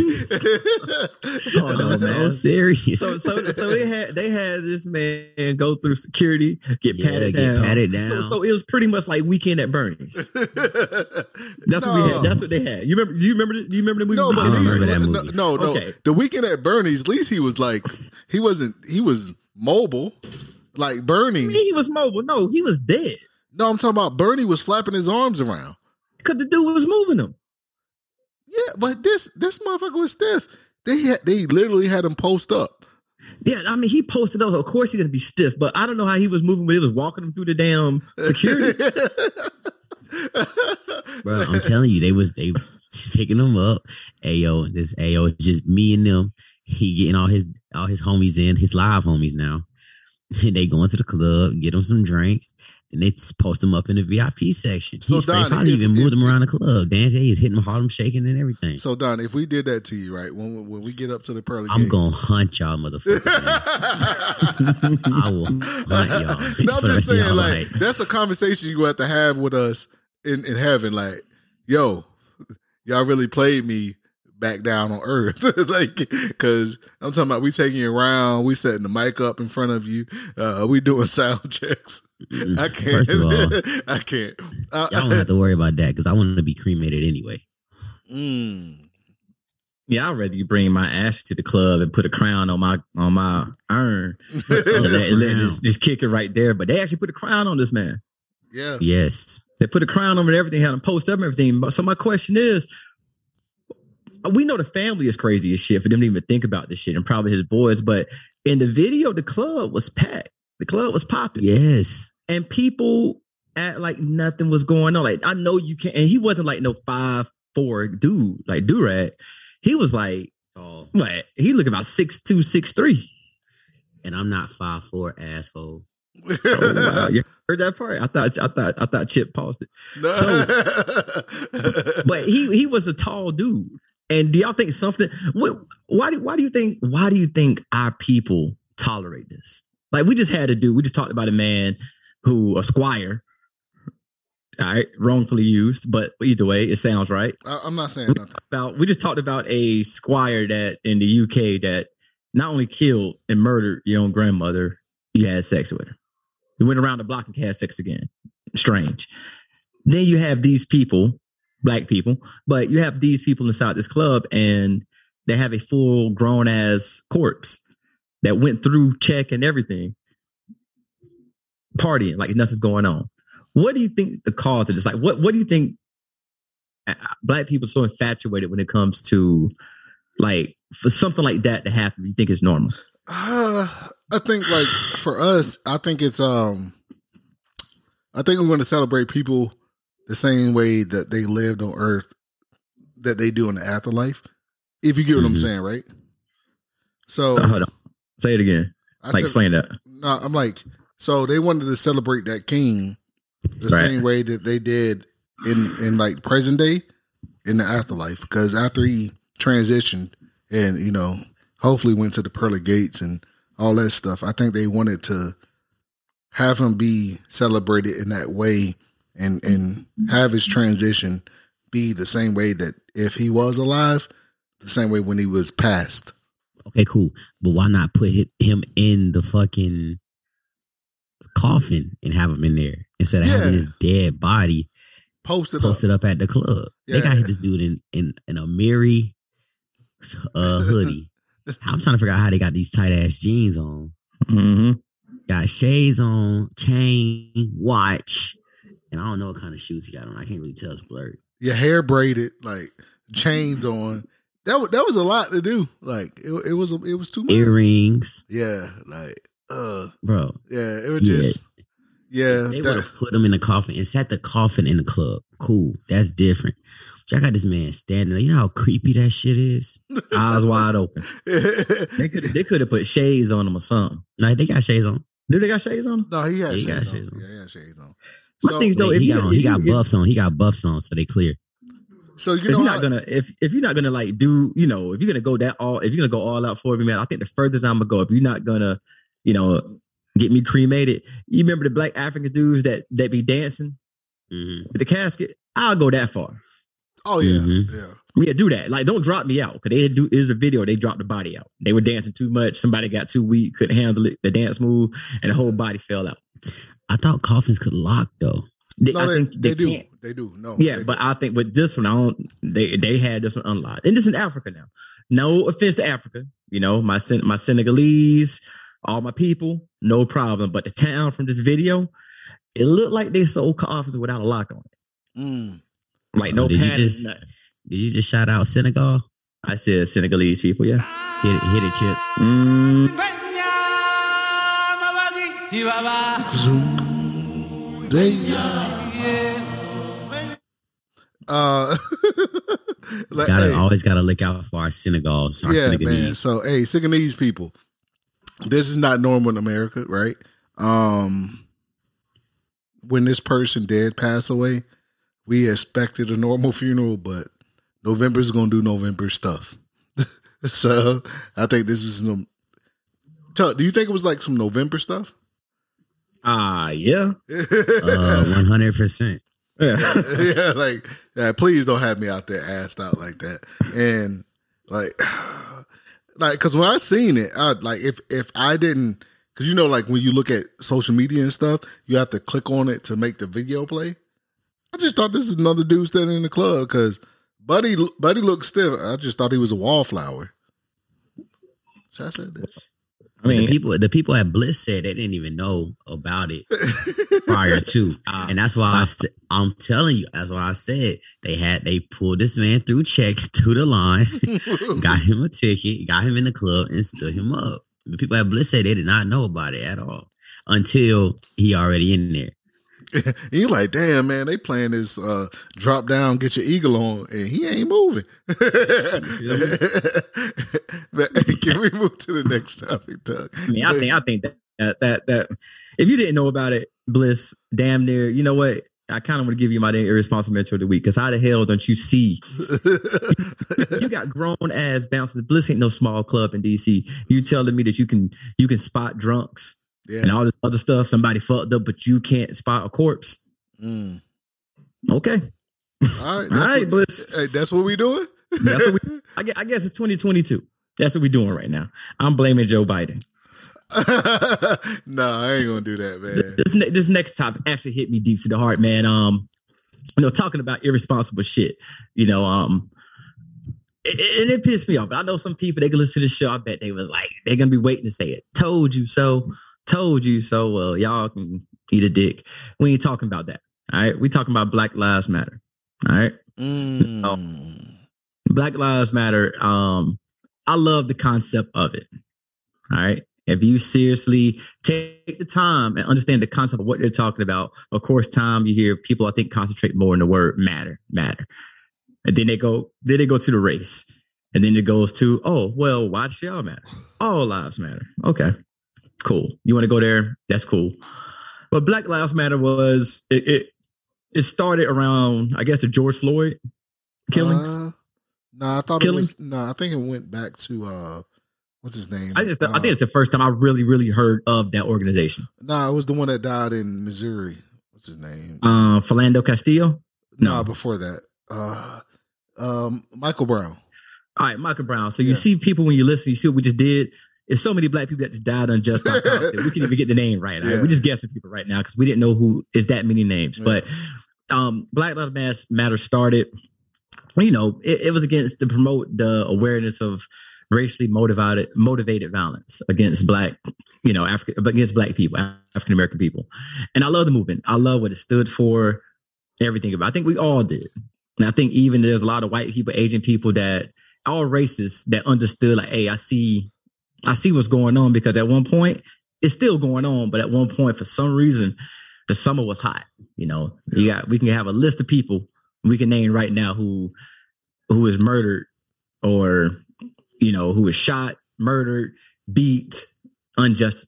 Oh, no, That was so man. serious. So, so, so they had they had this man go through security, get Yeah, patted get down. patted So, down. so it was pretty much like weekend at Bernie's. That's what we had. That's what they had. You remember? Do you remember? the- Do you remember the movie? No, but I don't remember that no, movie. no, no. Okay. The weekend at Bernie's, at least he was like, he wasn't. He was mobile, like Bernie. he was mobile. No, he was dead No, I'm talking about Bernie was flapping his arms around. because the dude was moving him. Yeah, but this this motherfucker was stiff. They had they literally had him post up. Yeah, I mean, he posted up. Of course, he's gonna be stiff, but I don't know how he was moving. But he was walking him through the damn security. Bro, I'm telling you, they was they picking him up. Ayo, this Ayo, just me and them. He getting all his all his homies in, his live homies now. And they going to the club, get them some drinks, and they post them up in the VIP section. So, He's Donnie, probably if- even moved them around the club. Dance, he's hitting them, Harlem shaking and everything. So Don, if we did that to you, right? When when we get up to the pearly I'm gates, gonna hunt y'all, motherfucker. I will hunt y'all. no, I'm just saying, y'all like that's a conversation you have to have with us in in heaven. Like, yo, y'all really played me back down on earth, like, because I'm talking about we taking you around, we setting the mic up in front of you, uh, we doing sound checks. Mm, I can't, First of all, I can't. Uh, y'all don't have to worry about that because I want to be cremated anyway. mm. Yeah, I'd rather you bring my ashes to the club and put a crown on my on my urn. and let- and let- just, just kick it right there. But they actually put a crown on this man. yeah. Yes. They put a crown on him and everything, had him post up and everything. But so my question is, we know the family is crazy as shit for them to even think about this shit, and probably his boys. But in the video, the club was packed. The club was popping, Yes. and people act like nothing was going on. Like I know you can't, and he wasn't like no five four dude like Durag. He was like Oh, what? He looked about six two, six three. and I'm not five four asshole. Oh, wow. You heard that part? I thought I thought I thought Chip paused it. No. But he he was a tall dude. And do y'all think something what, why do why do you think why do you think our people tolerate this? Like we just had a dude, we just talked about a man who a squire, all right, wrongfully used, but either way, it sounds right. I, I'm not saying nothing. About we just talked about a squire that in the UK that not only killed and murdered your own grandmother, you had sex with her. You went around the block and had sex again. Strange. Then you have these people, black people, but you have these people inside this club and they have a full grown ass corpse that went through check and everything, partying like nothing's going on. What do you think the cause of this? Like, what what do you think uh, black people are so infatuated when it comes to like for something like that to happen? You think it's normal? Uh, I think like for us, I think it's um, I think we're going to celebrate people the same way that they lived on Earth, that they do in the afterlife. If you get what I'm Mhm. saying, right? So Uh, hold on, say it again. I like said, explain that. no, I'm like, so they wanted to celebrate that king the Right. same way that they did in in like present day in the afterlife because after he transitioned and you know hopefully went to the pearly gates and all that stuff i think they wanted to have him be celebrated in that way and and have his transition be the same way that if he was alive the same way when he was passed Okay, cool. But why not put him in the fucking coffin and have him in there instead of having his dead body posted, posted up up at the club? They got Yeah. this dude in in, in Amiri uh, hoodie. I'm trying to figure out how they got these tight ass jeans on. Mm-hmm. Got shades on, chain, watch, and I don't know what kind of shoes he got on. I can't really tell. It's blurry. your hair braided like chains on that was that was a lot to do like it, it was it was too much Earrings, Yeah, like uh bro. yeah, it was Yeah. just yeah, They would have put him in the coffin and set the coffin in the club. Cool. That's different. But I got this man standing there. You know how creepy that shit is? Eyes wide open. They could they could have put shades on him or something. Like they got shades on. Do they got shades on no, he had He got shades on. shades on. Yeah, he had shades on. My So, thing's though, Like, if he you got on, if he you- got if- buffs on. He got buffs on, so they clear. so you if know you're how, not gonna if if you're not gonna like do you know if you're gonna go that all if you're gonna go all out for me man I think the furthest I'm gonna go if you're not gonna you know get me cremated you remember the black African dudes that that be dancing Mhm. with the casket I'll go that far oh yeah, Mhm. yeah. yeah do that like don't drop me out because they do is a video they dropped the body out they were dancing too much somebody got too weak couldn't handle it the dance move and the whole body fell out I thought coffins could lock though. They- No, I they, think they, they, do. can't. They do. No. Yeah, but do. I think with this one, I don't. They they had this one unlocked, and this in Africa now. No offense to Africa, you know my my Senegalese, all my people, no problem. But the town from this video, it looked like they sold coffins without a lock on it, Mm. like no Oh, did you just- Did you just shout out Senegal? I said Senegalese people, yeah. Hit it, hit it, chip. Mm, They, uh, like, Gotta hey, always gotta look out for our Senegals. Our yeah, Senegalese. man. So, hey, Senegalese people, this is not normal in America, right? Um, when this person did pass away, we expected a normal funeral, but November's gonna do November stuff. so I think this was some. Tell, do you think it was like some November stuff? Ah, yeah. Uh, one hundred percent. Yeah. yeah, like yeah, please don't have me out there assed out like that. And like, like because when I seen it, I like if if I didn't, because you know, like when you look at social media and stuff, you have to click on it to make the video play. I just thought this is another dude standing in the club because Buddy Buddy looked stiff. I just thought he was a wallflower. Should I say that? I mean, the people the people at Bliss said they didn't even know about it prior to, and that's why I, am telling you. That's why I said they had they pulled this man through check through the line, got him a ticket, got him in the club, and stood him up. The people at Bliss said they did not know about it at all until he already in there. And you like, damn man, they playing this uh, drop down, get your eagle on, and he ain't moving. but, hey, can we move to the next topic, Doug? I mean, I think I think that that that, that if you didn't know about it, Bliss, damn near, you know what? I kind of want to give you my irresponsible mentor of the week because how the hell don't you see you got grown ass bouncers? Bliss ain't no small club in DC. You telling me that you can you can spot drunks yeah. and all this other stuff? Somebody fucked up, but you can't spot a corpse. Mm. Okay, All right, all that's, right, what, Bliss. hey, that's what we doing. That's what we. I guess, I guess it's 2022. That's what we're doing right now. I'm blaming Joe Biden. no, I ain't gonna do that, man. this ne- this next topic actually hit me deep to the heart, man. Um, you know, talking about irresponsible shit. You know, um, and it pissed me off. But I know some people they can listen to the show. I bet they was like they're gonna be waiting to say it. Told you so. Told you so. Well, y'all can eat a dick. We ain't talking about that. All right, we talking about Black Lives Matter. All right. Mm. Black Lives Matter. Um, I love the concept of it. All right. If you seriously take the time and understand the concept of what they're talking about, of course, time you hear people I think concentrate more on the word matter, matter. And then they go, then they go to the race. And then it goes to, oh, well, why does y'all matter? All lives matter. Okay. Cool. You want to go there? That's cool. But Black Lives Matter was it it, it started around, I guess, the George Floyd killings. Uh, no, I thought Killings? it was. No, I think it went back to uh, what's his name? I, just, I Uh, think it's the first time I really, really heard of that organization. No, it was the one that died in Missouri. What's his name? Uh, Philando Castillo. no, no. before that. Uh, um, Michael Brown. All right, Michael Brown. So you Yeah. see people when you listen, you see what we just did. There's so many black people that just died cop that we can't even get the name right. Yeah. We're just guessing people right now because we didn't know who is that many names. Yeah. But um, Black Lives Matter started. You know, it, it was against to promote the awareness of racially motivated motivated violence against black, you know, African against black people, African American people. And I love the movement. I love what it stood for. Everything about. I think we all did. And I think even there's a lot of white people, Asian people that all races that understood like, hey, I see, I see what's going on because at one point it's still going on, but at one point for some reason the summer was hot. You know, you got we can have a list of people we can name right now who who is murdered or you know who was shot, murdered, beat, unjust.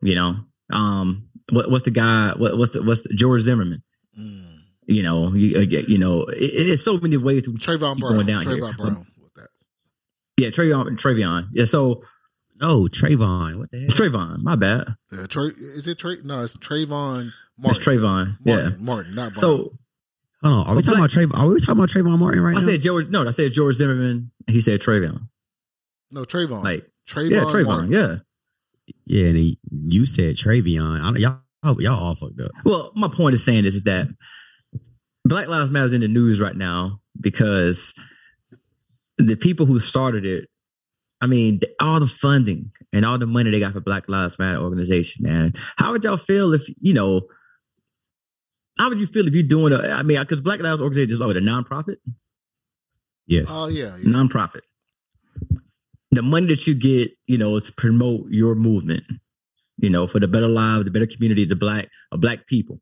You know, um, what, what's the guy? What, what's the what's the, George Zimmerman? Mm. You know, you, uh, you know, it, it's so many ways to Trayvon Brown. going down Trayvon here. Brown with that. Yeah, Trayvon, Trayvon. Yeah, so No, Trayvon. What the hell? Trayvon, my bad. Yeah, Trey, is it Trey? No, it's Trayvon Martin. It's Trayvon. Martin. Yeah. Martin, Martin, not Brown. So Hold on. Are we But talking about Trayvon? Are we talking about Trayvon Martin right I now? I said George. No, I said George Zimmerman. He said Trayvon. no, Trayvon. Like Trayvon. yeah, Trayvon. Martin. Yeah. yeah, and he, you said Travion. I, don't- y'all, y'all all fucked up. Well, my point is saying is that Black Lives Matter is in the news right now because the people who started it, I mean, all the funding and all the money they got for Black Lives Matter organization, man. How would y'all feel if you know? How would you feel if you're doing a? I mean, because Black Lives organization is what, a nonprofit. Yes. Oh yeah, yeah. nonprofit. The money that you get, you know, is to promote your movement, you know, for the better lives, the better community, the black, of black people.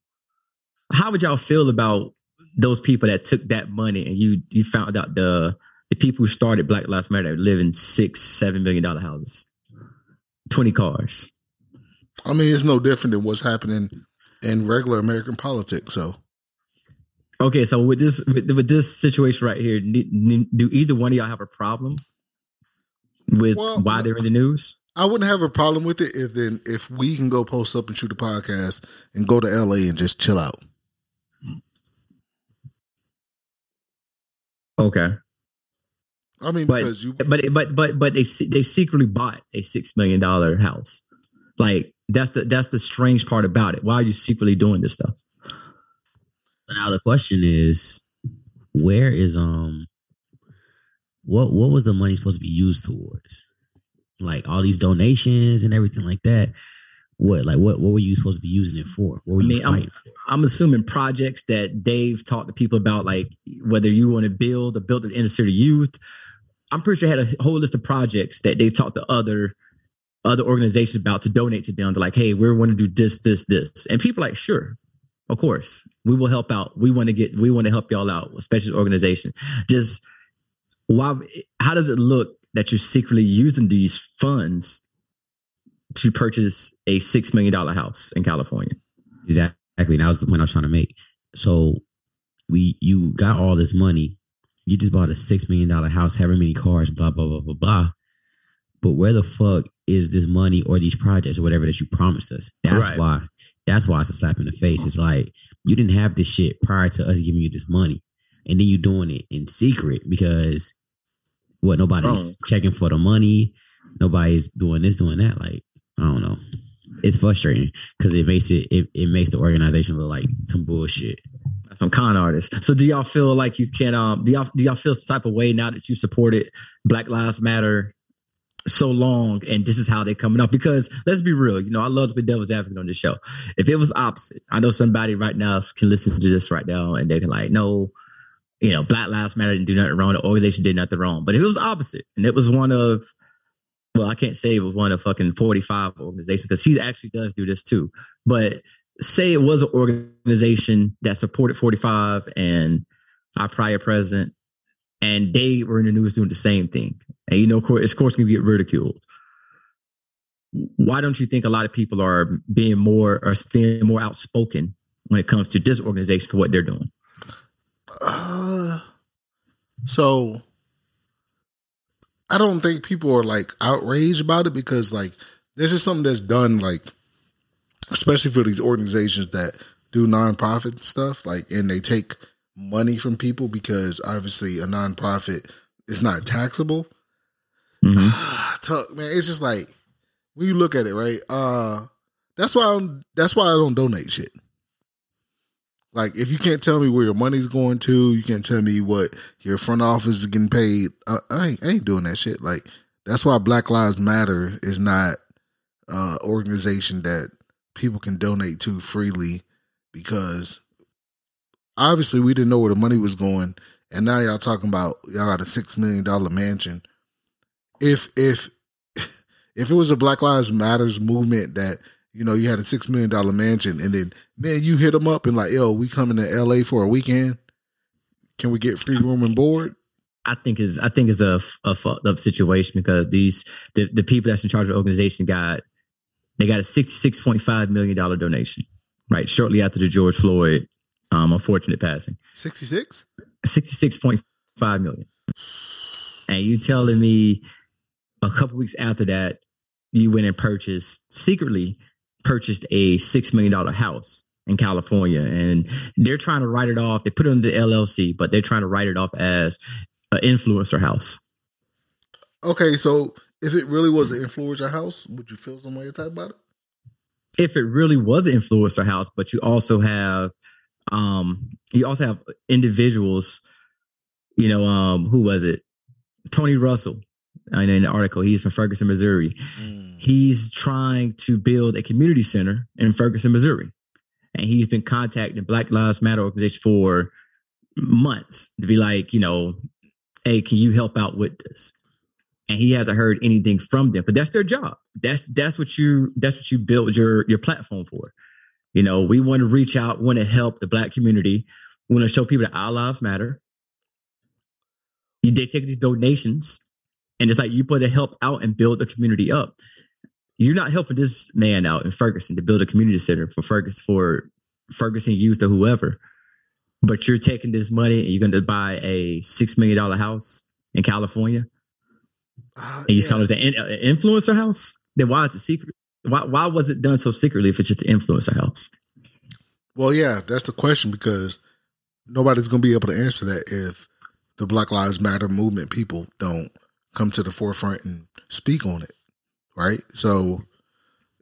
How would y'all feel about those people that took that money and you you found out the the people who started Black Lives Matter live in six, seven million dollar houses? 20 cars. I mean, it's no different than what's happening in regular American politics. So Okay, so with this with, with this situation right here, do either one of y'all have a problem with Well, why they're in the news? I wouldn't have a problem with it if then if we can go post up and shoot a podcast and go to LA and just chill out. Okay, I mean, But- because you but but but but they they secretly bought a six million dollar house. Like that's the that's the strange part about it. Why are you secretly doing this stuff? But now the question is, where is um, what what was the money supposed to be used towards? Like all these donations and everything like that. What like what what were you supposed to be using it for? What were I you mean, I'm- fighting for? I'm assuming projects that Dave talked to people about, like whether you want to build or build an inner city youth. I'm pretty sure he had a whole list of projects that they talked to other other organizations about to donate to them. They're like, hey, we want to do this, this, this, and people are like, sure, of course, we will help out. We want to get, we want to help y'all out, especially this organization. Just why? How does it look that you're secretly using these funds to purchase a six million dollar house in California? Exactly. That was the point I was trying to make. So we you got all this money. You just bought a six million dollar house, however many cars, blah blah blah blah blah. But where the fuck is this money or these projects or whatever that you promised us? That's Right. why. That's why it's a slap in the face. It's like you didn't have this shit prior to us giving you this money, and then you're doing it in secret because what nobody's Wrong. checking for the money, nobody's doing this, doing that. Like I don't know. It's frustrating because it makes it, it it makes the organization look like some bullshit. some con artists. So do y'all feel like you can um do y'all do y'all feel some type of way now that you supported Black Lives Matter so long and this is how they coming up? Because let's be real, you know, I love to be devil's advocate on this show. If it was opposite, I know somebody right now can listen to this right now and they can like, no, you know, Black Lives Matter didn't do nothing wrong, the organization did nothing wrong. But if it was opposite and it was one of well, I can't say it was one of fucking 45 organizations because he actually does do this too. But say it was an organization that supported 45 and our prior president, and they were in the news doing the same thing. And you know, of course, it's of course going to get ridiculed. Why don't you think a lot of people are being more or being more outspoken when it comes to this organization for what they're doing? Uh, so I don't think people are like outraged about it because like this is something that's done like especially for these organizations that do nonprofit stuff like and they take money from people because obviously a nonprofit is not taxable. Tuck, man, it's just like when you look at it, right? Uh that's why I don't, that's why I don't donate shit. Like if you can't tell me where your money's going to, you can't tell me what your front office is getting paid. I, I, ain't, I ain't doing that shit. Like that's why Black Lives Matter is not uh organization that people can donate to freely because obviously we didn't know where the money was going, and now y'all talking about y'all got a six million dollar mansion. If if if it was a Black Lives Matters movement that you know you had a six million dollar mansion and then man you hit them up and like yo we coming to L.A. for a weekend, can we get free room and board? I think is I think is a, a fucked up situation because these the, the people that's in charge of the organization got they got a sixty six point five million dollar donation right shortly after the George Floyd um unfortunate passing Sixty six. sixty six point five million and you telling me a couple weeks after that you went and purchased secretly purchased a six million dollar house in California and they're trying to write it off they put it under the LLC but they're trying to write it off as an influencer house Okay, so if it really was an influencer house, would you feel some way to talk about it? if it really was an influencer house, but you also have um you also have individuals, you know, um, who was it? Tony Russell. In the article, he's from Ferguson, Missouri. He's trying to build a community center in Ferguson, Missouri. And he's been contacting Black Lives Matter organization for months to be like, you know, hey, can you help out with this? And he hasn't heard anything from them, but that's their job. That's that's what you that's what you build your your platform for. You know, we want to reach out, want to help the black community, want to show people that our lives matter. They take these donations, and it's like you put to help out and build the community up. You're not helping this man out in Ferguson to build a community center for Ferguson for Ferguson youth or whoever. But you're taking this money and you're going to buy a six million dollar house in California, Uh, and you yeah. call it the in- uh, influencer house. Then why is it secret? Why why was it done so secretly if it's just the influencer house? Well, yeah, that's the question because nobody's going to be able to answer that if the Black Lives Matter movement people don't come to the forefront and speak on it, right? So,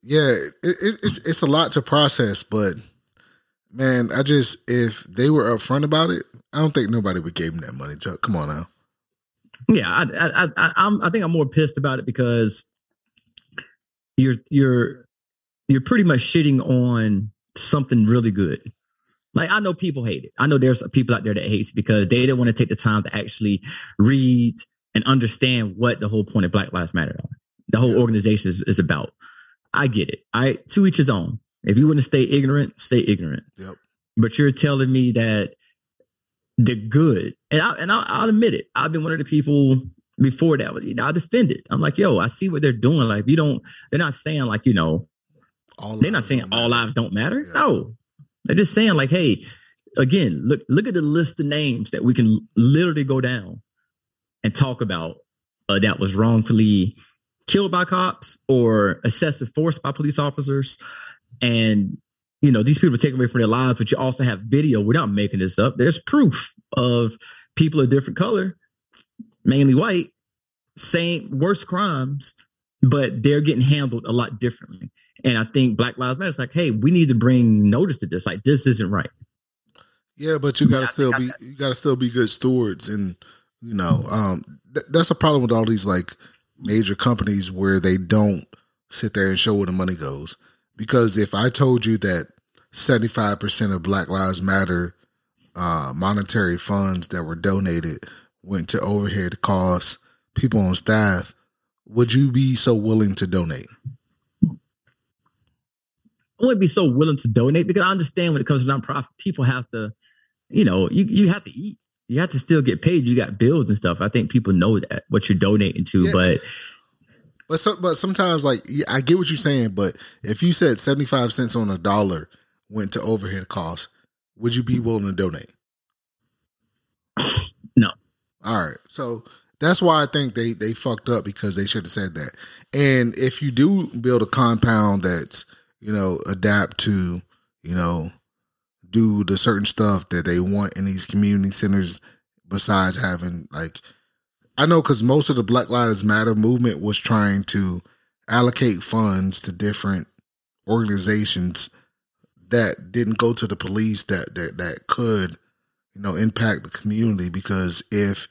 yeah, it, it, it's it's a lot to process, but man, I just if they were upfront about it, I don't think nobody would give them that money. Chuck, come on now. Yeah, I I I, I'm, I think I'm more pissed about it because you're you're you're pretty much shitting on something really good. Like I know people hate it. I know there's people out there that hates because they don't want to take the time to actually read and understand what the whole point of Black Lives Matter are. The whole organization is, is about. I get it. I to each his own. If you want to stay ignorant, stay ignorant. Yep. But you're telling me that the good, and I and I'll, I'll admit it. I've been one of the people before that. You know, I defend it. I'm like, yo, I see what they're doing. Like, you don't. They're not saying like, you know, All they're not saying all lives don't matter. Yeah. No, they're just saying like, hey, again, look look at the list of names that we can literally go down and talk about uh, that was wrongfully killed by cops or excessive force by police officers, and you know these people are taken away from their lives. But you also have video. We're not making this up. There's proof of people of different color, mainly white, same worse crimes, but they're getting handled a lot differently. And I think Black Lives Matter is like, hey, we need to bring notice to this. Like, this isn't right. Yeah, but you gotta I still be you gotta still be good stewards, and you know um, th- that's a problem with all these like major companies where they don't sit there and show where the money goes. Because if I told you that seventy five percent of Black Lives Matter uh, monetary funds that were donated went to overhead costs, people on staff, would you be so willing to donate? I wouldn't be so willing to donate because I understand when it comes to nonprofit, people have to, you know, you, you have to eat. You have to still get paid. You got bills and stuff. I think people know that what you're donating to, Yeah. but But so, but sometimes, like I get what you're saying, but if you said seventy five cents on a dollar went to overhead costs, would you be willing to donate? No. All right, so that's why I think they they fucked up because they should have said that. And if you do build a compound that's you know adapt to you know do the certain stuff that they want in these community centers, besides having like I know because most of the Black Lives Matter movement was trying to allocate funds to different organizations that didn't go to the police that that that could you know impact the community because if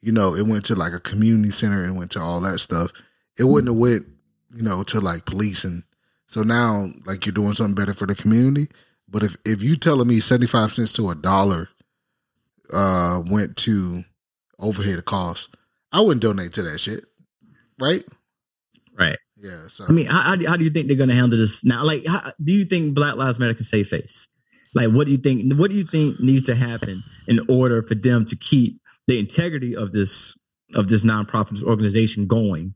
you know it went to like a community center and went to all that stuff it hmm. wouldn't have went you know to like policing. So now like you're doing something better for the community but if if you telling me 75 cents to a dollar uh went to overhead costs I wouldn't donate to that shit. Right? right. Yeah. So I mean, how, how, do, how do you think they're going to handle this now? Like, how, do you think Black Lives Matter can save face? Like, what do you think? What do you think needs to happen in order for them to keep the integrity of this of this nonprofit organization going?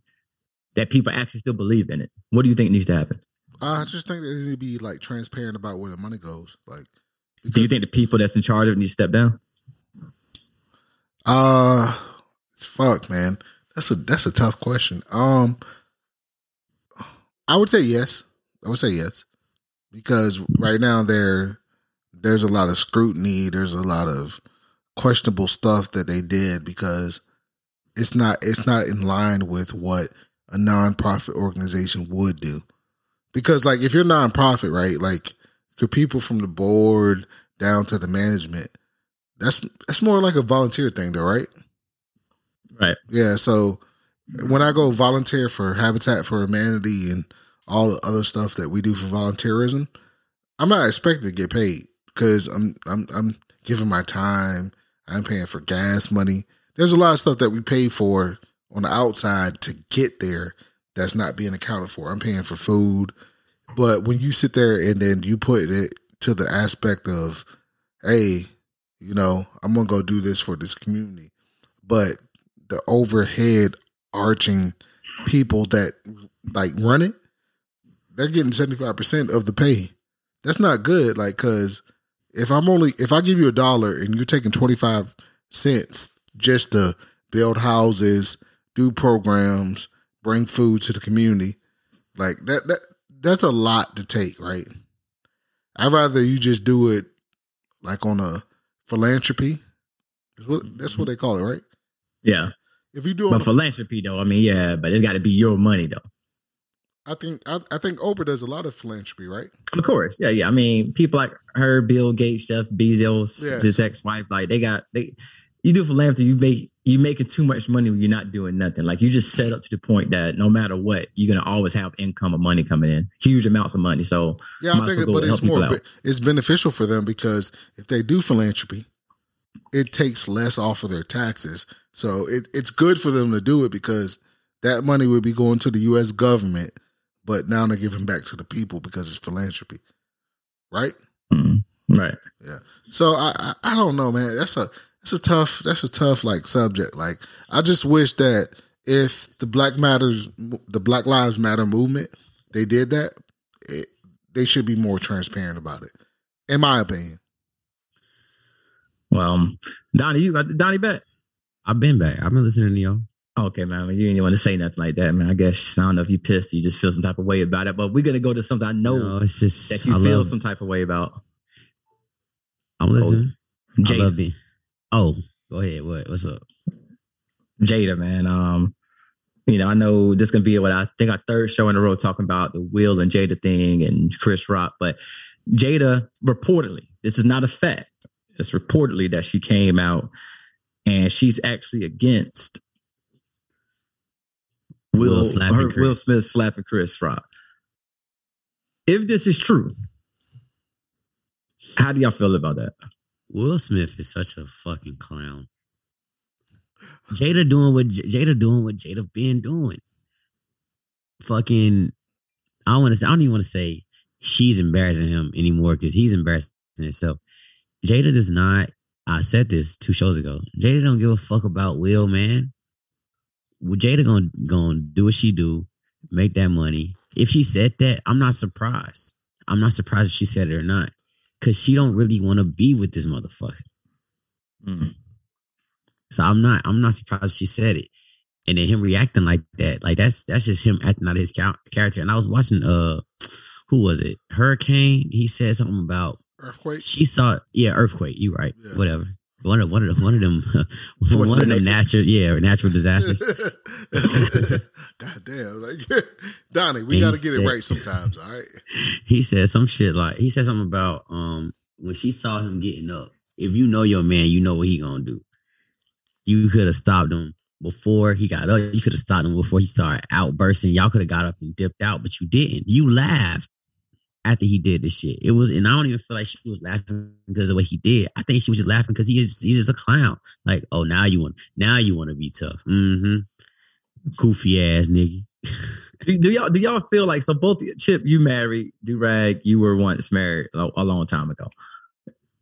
That people actually still believe in it. What do you think needs to happen? I just think they need to be like transparent about where the money goes. Like Do you think the people that's in charge of it need to step down? Uh fuck, man. That's a that's a tough question. Um I would say yes. I would say yes. Because right now there there's a lot of scrutiny, there's a lot of questionable stuff that they did because it's not it's not in line with what a nonprofit organization would do. Because like if you're nonprofit, right, like the people from the board down to the management, that's that's more like a volunteer thing though, right? Right. Yeah, so mm-hmm. when I go volunteer for Habitat for Humanity and all the other stuff that we do for volunteerism, I'm not expected to get paid because I'm I'm I'm giving my time. I'm paying for gas money. There's a lot of stuff that we pay for on the outside to get there that's not being accounted for. I'm paying for food, but when you sit there and then you put it to the aspect of, hey, you know, I'm gonna go do this for this community, but the overhead arching people that like run it they're getting seventy five percent of the pay. That's not good. Like, cause if I'm only if I give you a dollar and you're taking twenty five cents just to build houses, do programs, bring food to the community, like that that that's a lot to take, right? I'd rather you just do it like on a philanthropy. That's what, that's what mm-hmm. they call it, right? Yeah. If you do, But philanthropy though, I mean, yeah, but it's got to be your money though. I think I, I think Oprah does a lot of philanthropy, right? Of course, yeah, yeah. I mean, people like her, Bill Gates, Jeff Bezos, Yes. his ex-wife, like they got they. You do philanthropy, you make you making too much money when you're not doing nothing. Like you just set up to the point that no matter what, you're gonna always have income or money coming in, huge amounts of money. So Yeah, I think, it, but it's more, it's beneficial for them because if they do philanthropy, it takes less off of their taxes. So it, it's good for them to do it because that money would be going to the U.S. government, but now they're giving back to the people because it's philanthropy, right? Mm, right. Yeah. So I, I I don't know, man. That's a that's a tough that's a tough like subject. Like I just wish that if the Black Matters the Black Lives Matter movement they did that, it, they should be more transparent about it. In my opinion. Well, um, Donnie, you got Donnie back. I've been back. I've been listening to y'all. Okay, man. You didn't want to say nothing like that, man. I guess I don't know if you pissed, you just feel some type of way about it. But we're gonna go to something I know No, it's just that you I feel some type of way about. I'm listening. I Jada. Oh, go ahead. What? What's up? Jada, man. Um, you know, I know this gonna be what I think our third show in a row talking about the Will and Jada thing and Chris Rock, but Jada reportedly, this is not a fact. It's reportedly that she came out and she's actually against Will, Will slapping her, Will Smith slapping Chris Rock. If this is true, how do y'all feel about that? Will Smith is such a fucking clown. Jada doing what J- Jada doing what Jada been doing. Fucking, I want to. say I don't even want to say she's embarrassing him anymore because he's embarrassing himself. Jada does not. I said this two shows ago. Jada don't give a fuck about Will, man. Well, Jada gonna gonna do what she do, make that money. If she said that, I'm not surprised. I'm not surprised if she said it or not because she don't really want to be with this motherfucker. Mm. So I'm not I'm not surprised she said it. And then him reacting like that, like that's that's just him acting out his char- character. And I was watching uh who was it? Hurricane. He said something about Earthquake. she saw yeah, earthquake, you right. Yeah. Whatever. One of one of the, one of them one of them natural yeah, natural disasters. God damn. Like Donnie, we gotta he get it right sometimes, all right? he said some shit like he said something about um when she saw him getting up. If you know your man, you know what he gonna do. You could have stopped him before he got up. You could have stopped him before he started outbursting. Y'all could have got up and dipped out, but you didn't. You laughed after he did this shit. It was, and I don't even feel like she was laughing because of what he did. I think she was just laughing because he is he's just a clown. Like, oh, now you want now you want to be tough. Mm-hmm. Goofy ass nigga. do, do y'all do y'all feel like so both Chip you married Durag you were once married a, a long time ago.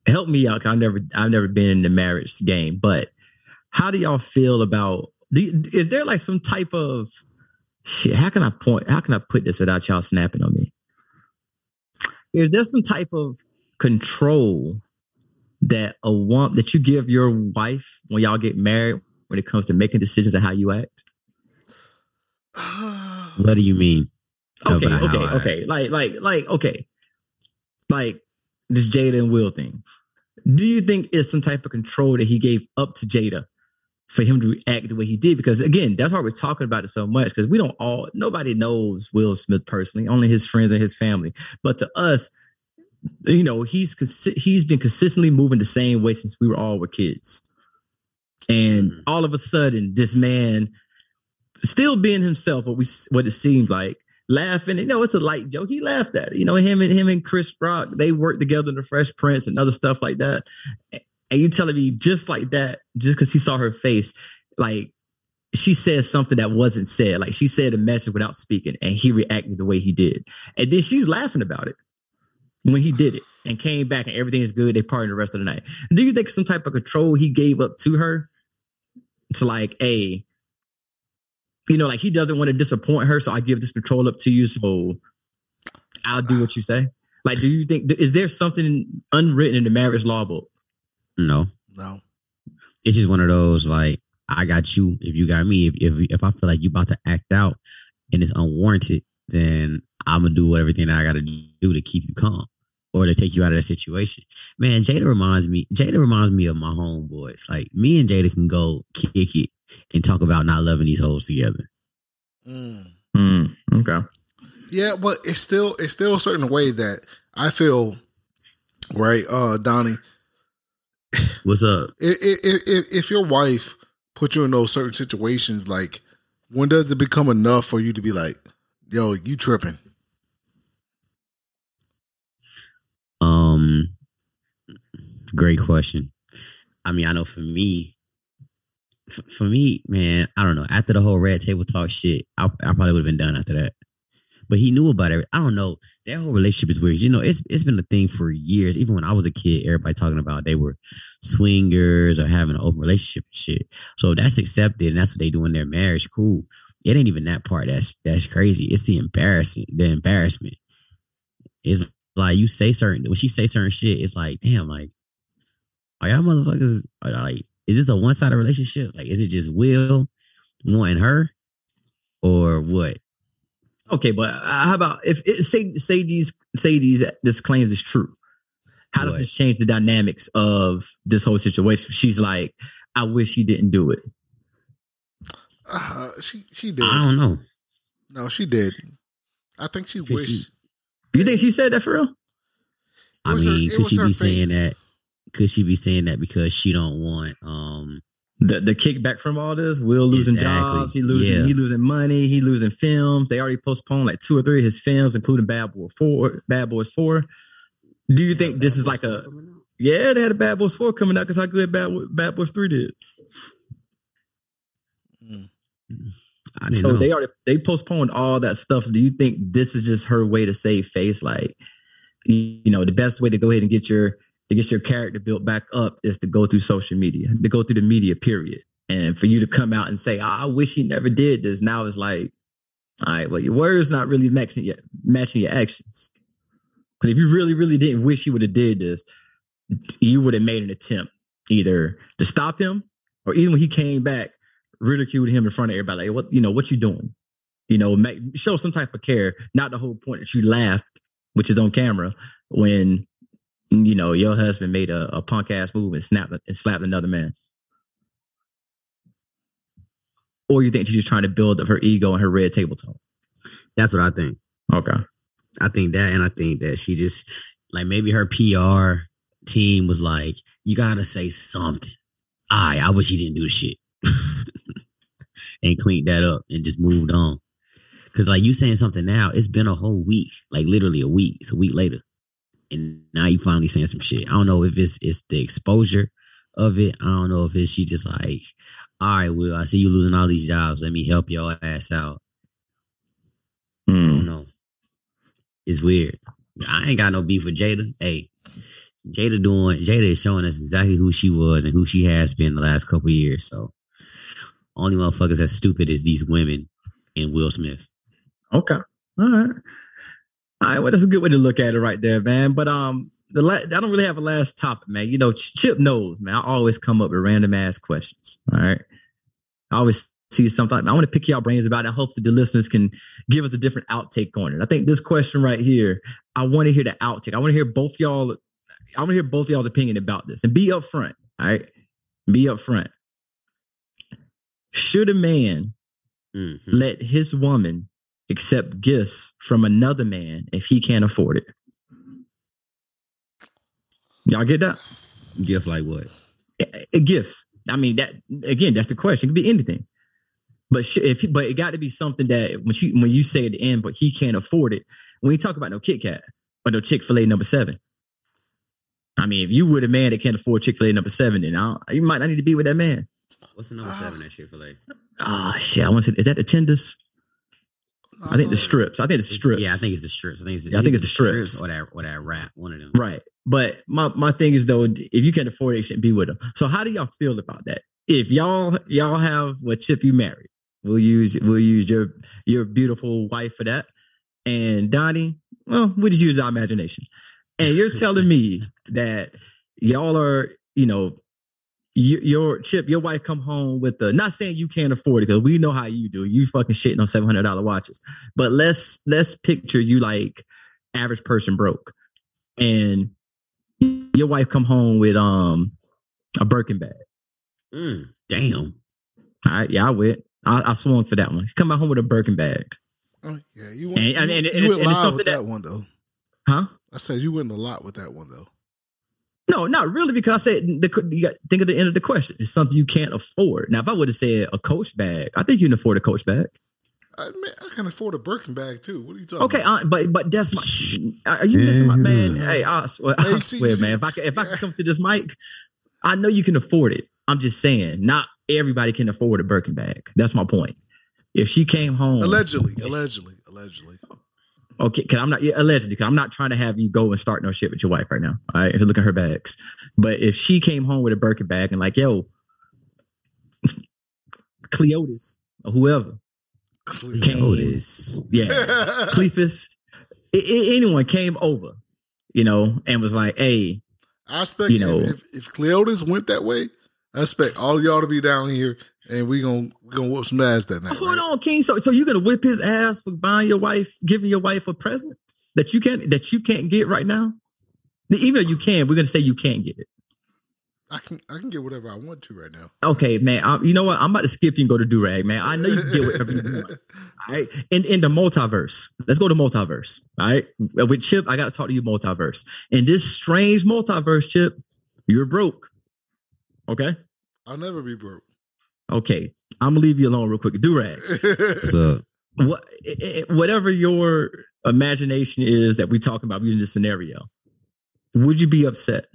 Help me out. I've never I've never been in the marriage game, but how do y'all feel about? Do, is there like some type of shit? How can I point? How can I put this without y'all snapping on me? Is there some type of control that a one that you give your wife when y'all get married when it comes to making decisions of how you act? What do you mean? okay, okay, okay. Like, like, like, okay. Like this Jada and Will thing. Do you think it's some type of control that he gave up to Jada for him to react the way he did? Because again, that's why we're talking about it so much. Because we don't all nobody knows Will Smith personally, only his friends and his family. But to us, you know, he's he's been consistently moving the same way since we were all were kids. And Mhm. all of a sudden, this man still being himself, what we what it seemed like, laughing. You know, it's a light joke. He laughed at it. You know, him and him and Chris Rock, they worked together in the Fresh Prince and other stuff like that. And you telling me just like that, just because he saw her face, like she said something that wasn't said. Like she said a message without speaking, and he reacted the way he did. And then she's laughing about it when he did it and came back and everything is good. They party the rest of the night. Do you think some type of control he gave up to her? To like, a you know, like he doesn't want to disappoint her, so I give this control up to you. So I'll do what you say? Like, do you think is there something unwritten in the marriage law book? No, No. it's just one of those like I got you if you got me. If if if I feel like you about to act out and it's unwarranted, then I'm gonna do everything that I got to do to keep you calm or to take you out of that situation. Man, Jada reminds me. Jada reminds me of my homeboys. Like me and Jada can go kick it and talk about not loving these hoes together. Mm. Mm, okay. Yeah, but it's still it's still a certain way that I feel, right, uh, Donnie. What's up? If, if if your wife put you in those certain situations, like when does it become enough for you to be like, "Yo, you tripping"? Um, great question. I mean, I know for me, for me, man, I don't know. After the whole red table talk shit, I, I probably would have been done after that. But he knew about it. I don't know. That whole relationship is weird. You know, it's it's been a thing for years. Even when I was a kid, everybody talking about they were swingers or having an open relationship and shit. So that's accepted, and that's what they do in their marriage. Cool. It ain't even that part. That's that's crazy. It's the embarrassing, the embarrassment. It's like you say certain when she say certain shit, it's like, damn, like, are y'all motherfuckers are like, is this a one sided relationship? Like, is it just Will wanting her, or what? Okay, but uh, how about if it, say say these say these this claims is true? How does What? this change the dynamics of this whole situation? She's like, I wish she didn't do it. Uh, she she did. I don't know. No, she did. I think she wished. she- You think she said that for real? I was her- mean, could she be face. saying that? Could she be saying that because she don't want um The the kickback from all this, Will losing Exactly. jobs, he losing Yeah. he losing money, he losing films. They already postponed like two or three of his films, including Bad Boy Four, Bad Boys Four. Do you think this is like a yeah? They had a Bad Boys Four coming out because how good Bad Boy- Bad Boys Three did. Mm. I So know. they already they postponed all that stuff. Do you think this is just her way to save face? Like, you you know, the best way to go ahead and get your to get your character built back up is to go through social media, to go through the media period. And for you to come out and say, I wish he never did this. Now it's like, all right, well, your words not really matching your matching your actions. Because if you really, really didn't wish he would have did this, you would have made an attempt either to stop him or even when he came back, ridiculed him in front of everybody. Like, what you know, what you doing? You know, make, show some type of care. Not the whole point that you laughed, which is on camera, when you know your husband made a, a punk ass move and snapped and slapped another man. Or you think she's just trying to build up her ego and her red table talk? That's what I think. Okay. I think that, and I think that she just like maybe her PR team was like, "You gotta say something." I I wish he didn't do shit, and cleaned that up and just moved on. Cause like you saying something now, it's been a whole week, like literally a week. It's a week later, and now you finally saying some shit. I don't know if it's it's the exposure of it. I don't know if it's she just like, all right, Will, I see you losing all these jobs. Let me help your ass out. I Hmm. don't know. It's weird. I ain't got no beef with Jada. Hey, Jada doing Jada is showing us exactly who she was and who she has been the last couple years. So only motherfuckers as stupid as these women and Will Smith. Okay. All right. All right. Well, that's a good way to look at it right there, man. But um, the la- I don't really have a last topic, man. You know, Chip knows, man. I always come up with random ass questions. All right. I always see something. I want to pick y'all brains about it. I hope that the listeners can give us a different outtake on it. I think this question right here, I want to hear the outtake. I want to hear both y'all. I want to hear both y'all's opinion about this and be upfront. All right. Be upfront. Should a man Mhm. let his woman accept gifts from another man if he can't afford it. Y'all get that? Gift like what? A, a gift. I mean, that again, that's the question. It could be anything. But if but it got to be something that when she when you say at the end, but he can't afford it. When you talk about no Kit Kat or no Chick Fil A number seven. I mean, if you were the man that can't afford Chick Fil A number seven, then I you might not need to be with that man. What's the number seven at Chick Fil A? Ah, shit. I want to. Is that the tenders? I think the uh, strips. I think the strips. Yeah, I think it's the strips. I think it's. Yeah, I think it's the strips. or that or that wrap. One of them. Right. But my, my thing is though, if you can't afford it, you shouldn't be with them. So how do y'all feel about that? If y'all y'all have what chip you married, we'll use we'll use your your beautiful wife for that. And Donnie, well, we just use our imagination. And you're telling me that y'all are, you know, you, your chip, your wife come home with the not saying you can't afford it because we know how you do. You fucking shitting on seven hundred dollar watches. But let's let's picture you like average person broke, and your wife come home with um a Birkin bag. Mm, damn. All right, yeah, I went. I, I swung for that one. She come back home with a Birkin bag, Oh, yeah, you went, And- and- you, and- you and went it's- and it's live something with that- that one though. huh? I said you went a lot with that one though. No, not really, because I said the, you got think of the end of the question. It's something you can't afford. Now, if I would have said a Coach bag, I think you can afford a Coach bag. I, man, I can afford a Birkin bag too. What are you talking? Okay, about? uh, but but that's my. Are you missing my man? Hey, I swear, Hey, I see- swear see- man. If I can, if I can come to this mic, I know you can afford it. I'm just saying, not everybody can afford a Birkin bag. That's my point. If she came home, allegedly, allegedly, allegedly. Okay, because I'm not yeah, allegedly, because I'm not trying to have you go and start no shit with your wife right now. All right, if you look at her bags, but if she came home with a Birkin bag and like, yo, Cleotis or whoever, Came- Otis. yeah, Cleophas, i- i- anyone came over, you know, and was like, hey, I expect you know- if, if, if Cleotis went that way, I expect all y'all to be down here and we gonna we gonna whoop some ass that night. hold right? on, King. So, so you're gonna whip his ass for buying your wife, giving your wife a present that you can't that you can't get right now. Even though you can, we're gonna say you can't get it. I can I can get whatever I want to right now. Okay, man. I, you know what? I'm about to skip you and go to Durag, man. I know you can get whatever you want. All right. In in the multiverse. Let's go to multiverse. All right. With Chip, I gotta talk to you multiverse. In this strange multiverse, Chip, you're broke. Okay. I'll never be broke. Okay. I'm gonna leave you alone real quick. Durag. What's up? What i- i- whatever your imagination is that we're talking about using this scenario, would you be upset?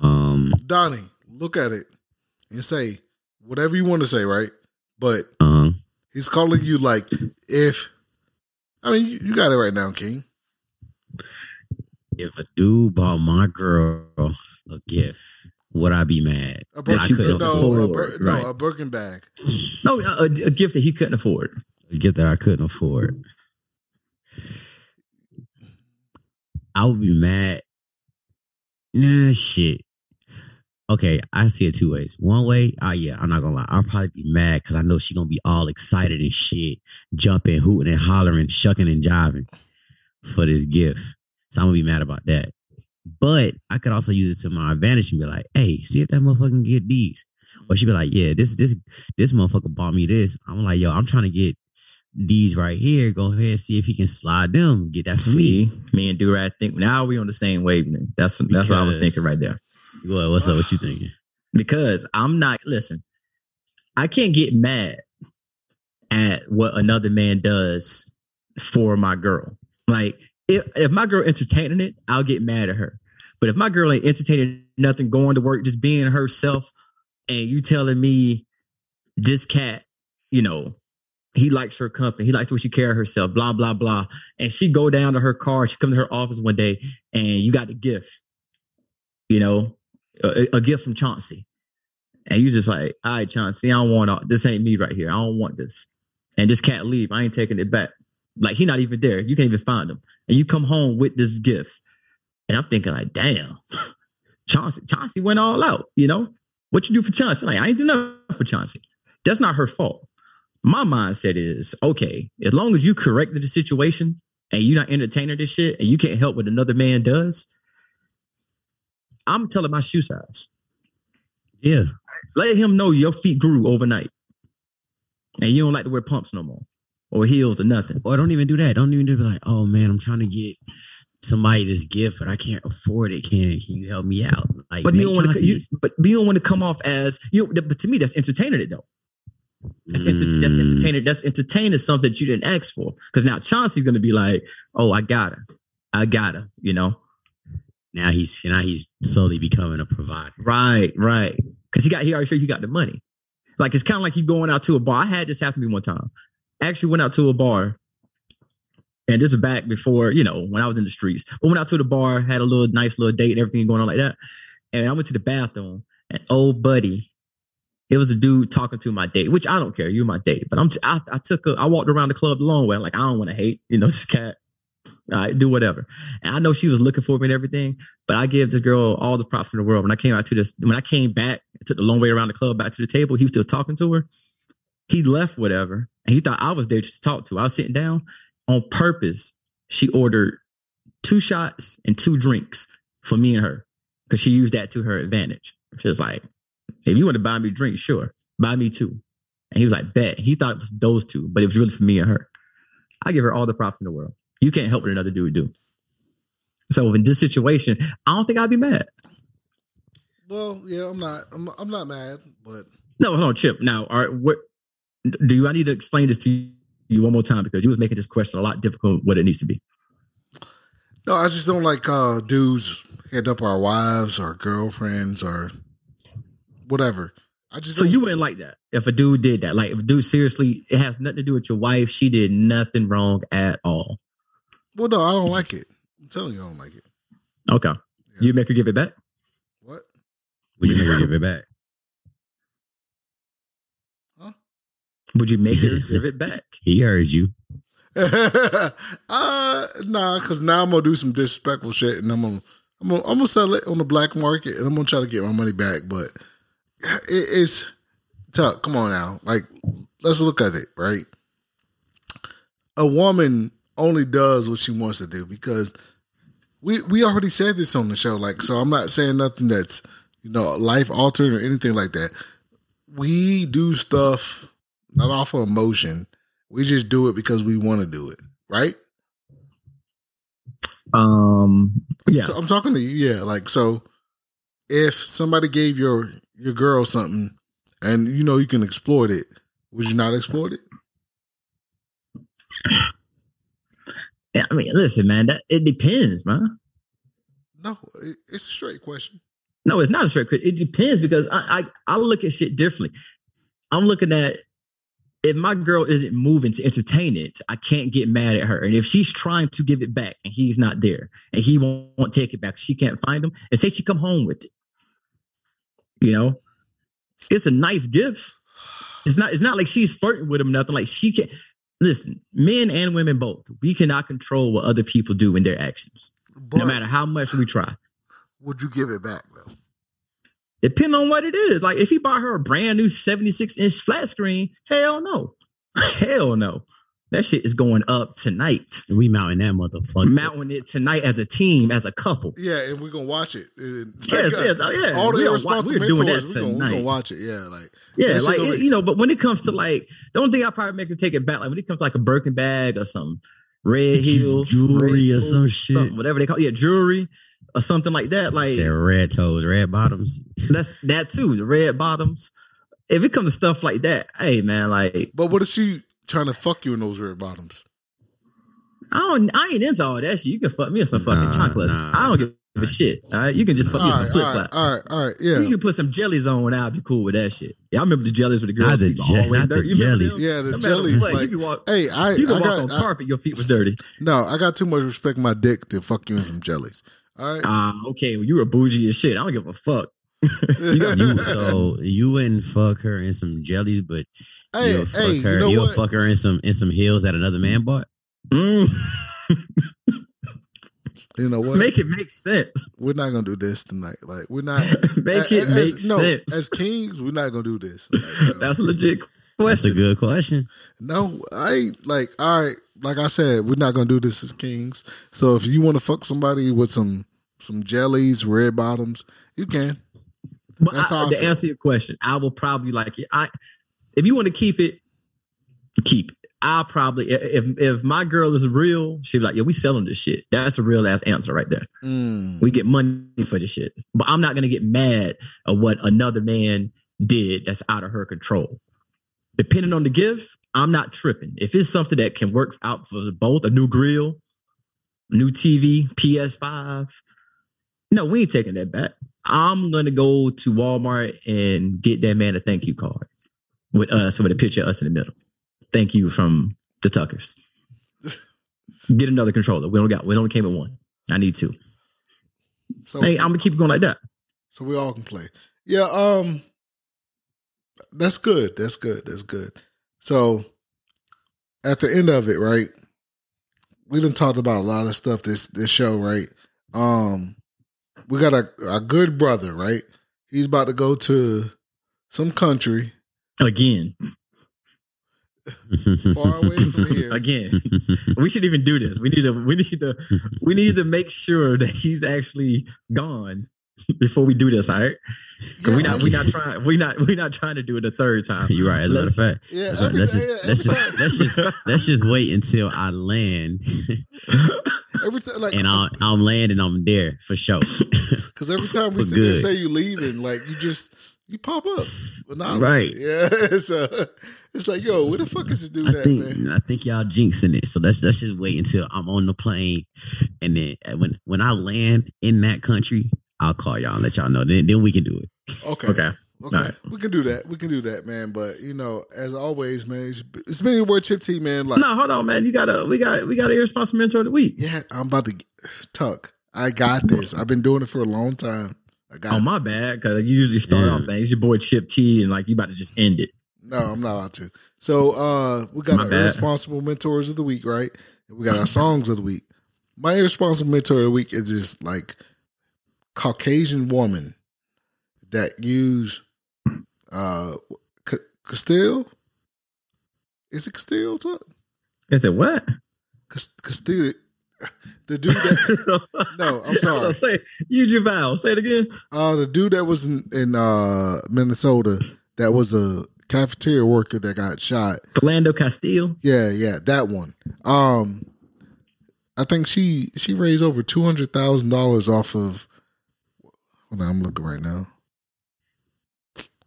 Um, Donnie, look at it and say whatever you want to say, right? But um, he's calling you like if I mean you, you got it right now, King. if a dude bought my girl a gift, would I be mad? A That I Birkin, couldn't no, a, afford. Bir- right. no, a Birkin bag. No, a, a gift that he couldn't afford. A gift that I couldn't afford. I would be mad. Nah, shit. Okay, I see it two ways. One way, oh yeah, I'm not gonna lie. I'll probably be mad because I know she gonna be all excited and shit, jumping, hooting and hollering, shucking and jiving for this gift. So I'm gonna be mad about that. But I could also use it to my advantage and be like, hey, see if that motherfucker can get these. Or she'd be like, yeah, this this this motherfucker bought me this. I'm like, yo, I'm trying to get these right here. Go ahead and see if he can slide them. Get that for me. See, me and Durag think now we on the same wavelength. That's that's what I was thinking right there. What, what's up? What you thinking? Because I'm not listen. I can't get mad at what another man does for my girl. Like if if my girl entertaining it, I'll get mad at her. But if my girl ain't entertaining nothing, going to work, just being herself, and you telling me this cat, you know, he likes her company, he likes the way she carry herself, blah blah blah, and she go down to her car, she come to her office one day, and you got the gift, you know, a, a gift from Chauncey, and you just like, all right, Chauncey, I don't want all, this. Ain't me right here. I don't want this, and this cat leave. I ain't taking it back. Like he not even there. You can't even find him, and you come home with this gift, and I'm thinking like, damn, Chauncey, Chauncey went all out. You know what you do for Chauncey? Like I ain't do nothing for Chauncey. That's not her fault. My mindset is okay. As long as you corrected the situation and you're not entertaining this shit, and you can't help what another man does, I'm telling my shoe size. Yeah. Let him know your feet grew overnight, and you don't like to wear pumps no more, or heels or nothing. Or don't even do that. Don't even do like, oh man, I'm trying to get somebody this gift, but I can't afford it. Can can you help me out? Like, But you don't want to. You, but you don't want to come off as you. Know, But to me, that's entertaining it though. That's, enter- that's Mm. entertaining. That's entertaining something that you didn't ask for. Because now Chauncey's gonna be like, "Oh, I got her, I got her." You know, Now he's now he's slowly becoming a provider. right, right. Because he got he already sure he got the money. Like it's kind of like you going out to a bar. I had this happen to me one time. I actually went out to a bar, and this is back before you know when I was in the streets. But went out to the bar, had a little nice little date and everything going on like that. And I went to the bathroom, and old buddy, it was a dude talking to my date, which I don't care. You're my date, but I'm I, I took a I walked around the club the long way. I'm like I don't want to hate, you know, this cat. All right, do whatever. And I know she was looking for me and everything, but I give this girl all the props in the world. When I came out to this, when I came back, took the long way around the club back to the table, he was still talking to her. He left whatever, and he thought I was there to talk to. I was sitting down on purpose. She ordered two shots and two drinks for me and her because she used that to her advantage. She was like, if you want to buy me drinks, sure, buy me two. And he was like, bet. He thought it was those two, but it was really for me and her. I give her all the props in the world. You can't help what another dude do. So in this situation, I don't think I'd be mad. Well, yeah, I'm not. I'm, I'm not mad, but No, hold on, Chip. Now, all right, what do you? I need to explain this to you one more time because you was making this question a lot difficult. What it needs to be. no, I just don't like uh dudes hit up our wives or girlfriends or whatever. I just So don't- you wouldn't like that if a dude did that. Like if a dude seriously, it has nothing to do with your wife. She did nothing wrong at all. well, no, I don't like it. I'm telling you, I don't like it. Okay, you make her give it back. What? Would you never give it back? Would you make her give it back? He heard you. uh, nah, because now I'm gonna do some disrespectful shit, and I'm gonna, I'm gonna, I'm gonna sell it on the black market, and I'm gonna try to get my money back. But it, it's tough. Come on now, like let's look at it right. A woman only does what she wants to do because we we already said this on the show. Like, so I'm not saying nothing that's you know life altering or anything like that. We do stuff not off of emotion. We just do it because we want to do it, right? Um, yeah. So I'm talking to you, yeah. Like so, if somebody gave your your girl something, and you know you can exploit it, would you not exploit it? Yeah, I mean, listen, man, that it depends, man. No, it- it's a straight question. No, it's not a straight. Question. It depends because I, I I look at shit differently. I'm looking at if my girl isn't moving to entertain it, I can't get mad at her. And if she's trying to give it back and he's not there and he won't, won't take it back, she can't find him, and say she come home with it. You know, it's a nice gift. It's not. It's not like she's flirting with him. Nothing like she can. Listen, men and women both. We cannot control what other people do in their actions, But no matter how much we try. would you give it back though? Depending on what it is. Like if he bought her a brand new 76 inch flat screen, hell no. hell no. That shit is going up tonight. We mounting that motherfucker. Mounting it tonight as a team, as a couple. Yeah, and we're gonna watch it. And, Yes, like, yes, oh, yeah. All the We are wa- irresponsible we're doing mentors, that we're gonna, we gonna watch it. Yeah, like Yeah, That like it- make- you know, but when it comes to like the only thing I probably make her take it back, like when it comes to like a Birkin bag or some red heels, Jewelry red or some shit. something, whatever they call yeah, jewelry or something like that. Like They're red toes, red bottoms. that's that too, the red bottoms. If it comes to stuff like that, hey man, like But what if she trying to fuck you in those red bottoms? I don't, I ain't into all that shit. You can fuck me in some fucking Nah, chocolates. nah. I don't give a shit. All right, you can just fuck me in All some flip all right, flop. all right, all right. Yeah, You can put some jellies on, and I'll be cool with that shit. Yeah, I remember the jellies with the Not girls. the feet je- always not the dirty. You remember jellies. them? yeah. The No jellies. what, Like, you can walk. hey, I, You can I walk got on I- carpet. Your feet was dirty. no. I got too much respect for my dick to fuck you in some jellies. All right. Ah, okay. Well, you were bougie as shit. I don't give a fuck. you got You, so you wouldn't fuck her in some jellies, but hey, you'll fuck hey, her. you know will what? fuck her in some in some heels that another man bought. Mm, You know what? make it make sense. we're not gonna do this tonight. Like we're not. make it as- make no, sense. As kings, we're not gonna do this. Like, you. That's a legit That's a good question. no, I ain't like. All right, like I said, we're not gonna do this as kings. So if you want to fuck somebody with some some jellies, red bottoms, you can. But That's I- I to feel. answer your question, I will probably like it. I. If you want to keep it, keep it. I'll probably if if my girl is real, she'll be like, "Yeah, we selling this shit." That's a real ass answer right there. Mm. We get money for this shit, but I'm not gonna get mad at what another man did that's out of her control. Depending on the gift, I'm not tripping. If it's something that can work out for both, a new grill, new TV, PS5, no, we ain't taking that back. I'm gonna go to Walmart and get that man a thank you card with us with a picture of us in the middle. Thank you from the Tuckers. Get another controller. We don't got. We only came with one. I need two. So Hey, I'm gonna keep going like that. so we all can play. Yeah. Um. That's good. That's good. That's good. So at the end of it, right? we done talked about a lot of stuff this this show, right? Um, we got a a good brother, right? He's about to go to some country Again, far away from here. again. we should even do this. We need to. We need to. We need to make sure that he's actually gone before we do this. All right. 'Cause we not. We not trying. We not. We not trying to do it a third time. You're right. As a matter of fact, Yeah, right. every, let's yeah, just let's just let's just let's just wait until I land, every time, like, and I'm I'm landing. I'm there for sure. because every time we We're sit there say you leaving, like you just you pop up. Anonymously. Right. Yeah. So it's like, yo, where the fuck is this dude I at, think man? I think y'all jinxing it. So let's let's just wait until I'm on the plane, and then uh, when when I land in that country, I'll call y'all and let y'all know. Then then we can do it. Okay. Okay. Okay, All right. we can do that. We can do that, man. But you know, as always, man, it's, been your word chip team, man. Like, No, hold on, man. You gotta. We got. We got a irresponsible mentor of the week. yeah, I'm about to tuck. I got this. I've been doing it for a long time. I got. Oh my bad, because you usually start Yeah. off, man. It's your boy Chip T, and like you about to just end it. No, I'm not about to. So uh we got My our bad. irresponsible mentors of the week, right? And we got our songs of the week. My irresponsible mentor of the week is just like Caucasian woman that used uh C- Castile. Is it Castile? Tuck? Is it what? Cas- Castile. The dude that no, I'm sorry. say you Javal. Say it again. Uh the dude that was in, in uh Minnesota that was a cafeteria worker that got shot. Philando Castile. Yeah, yeah, that one. Um, I think she she raised over two hundred thousand dollars off of. Hold on, I'm looking right now.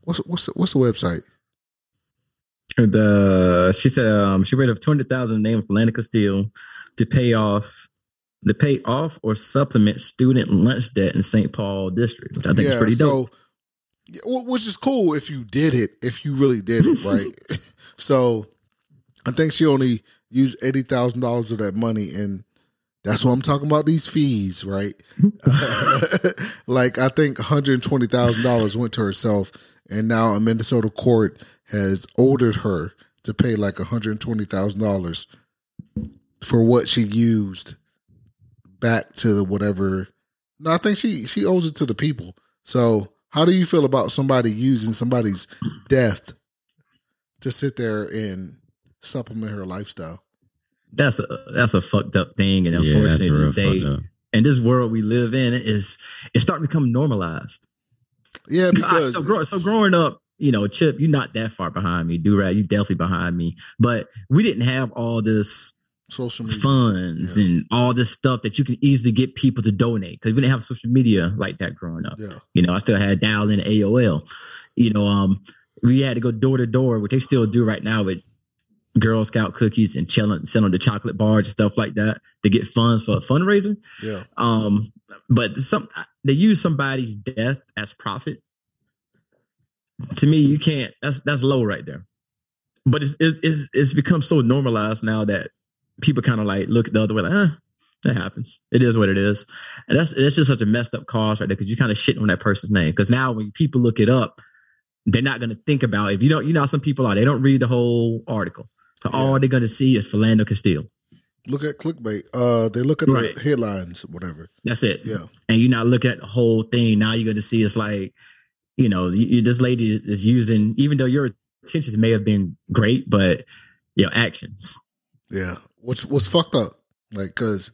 What's what's the, what's the website? The she said um she raised up two hundred thousand in the name of Philando Steel to pay off to pay off or supplement student lunch debt in St. Paul district, which I think is pretty dope. So, which is cool if you did it, if you really did it, right? so, I think she only used eighty thousand dollars of that money, and that's what I'm talking about. These fees, right? like I think one hundred twenty thousand dollars went to herself, and now a Minnesota court has ordered her to pay like one hundred twenty thousand dollars for what she used back to the whatever. No, I think she she owes it to the people. So, how do you feel about somebody using somebody's death to sit there and supplement her lifestyle? That's a that's a fucked up thing, and Yeah, unfortunately, real they fucked up. in this world we live in is it's starting to become normalized. Yeah, because so, grow, so growing up, you know, Chip, you're not that far behind me. Durag, you're definitely behind me. But we didn't have all this social media. funds Yeah. and all this stuff that you can easily get people to donate because we didn't have social media like that growing up. Yeah, You know, I still had dial in AOL. You know, um, we had to go door to door, which they still do right now with Girl Scout cookies and selling selling the chocolate bars and stuff like that to get funds for a fundraiser. yeah, Um, but some they use somebody's death as profit. To me, you can't. That's that's low right there. But it's it- it's it's become so normalized now that people kind of like look the other way, like, ah, that happens. It is what it is, and that's it's just such a messed up cause right there because you kind of shit on that person's name. Because now when people look it up, they're not going to think about if you don't. You know, some people are they don't read the whole article. So all they're going to see is Philando Castile. look at clickbait. Uh, they look at Right. the headlines, whatever. That's it. Yeah, and you're not looking at the whole thing. Now you're going to see it's like, you know, you, this lady is, using, even though your intentions may have been great, but your actions. yeah. What's what's fucked up? Like, cause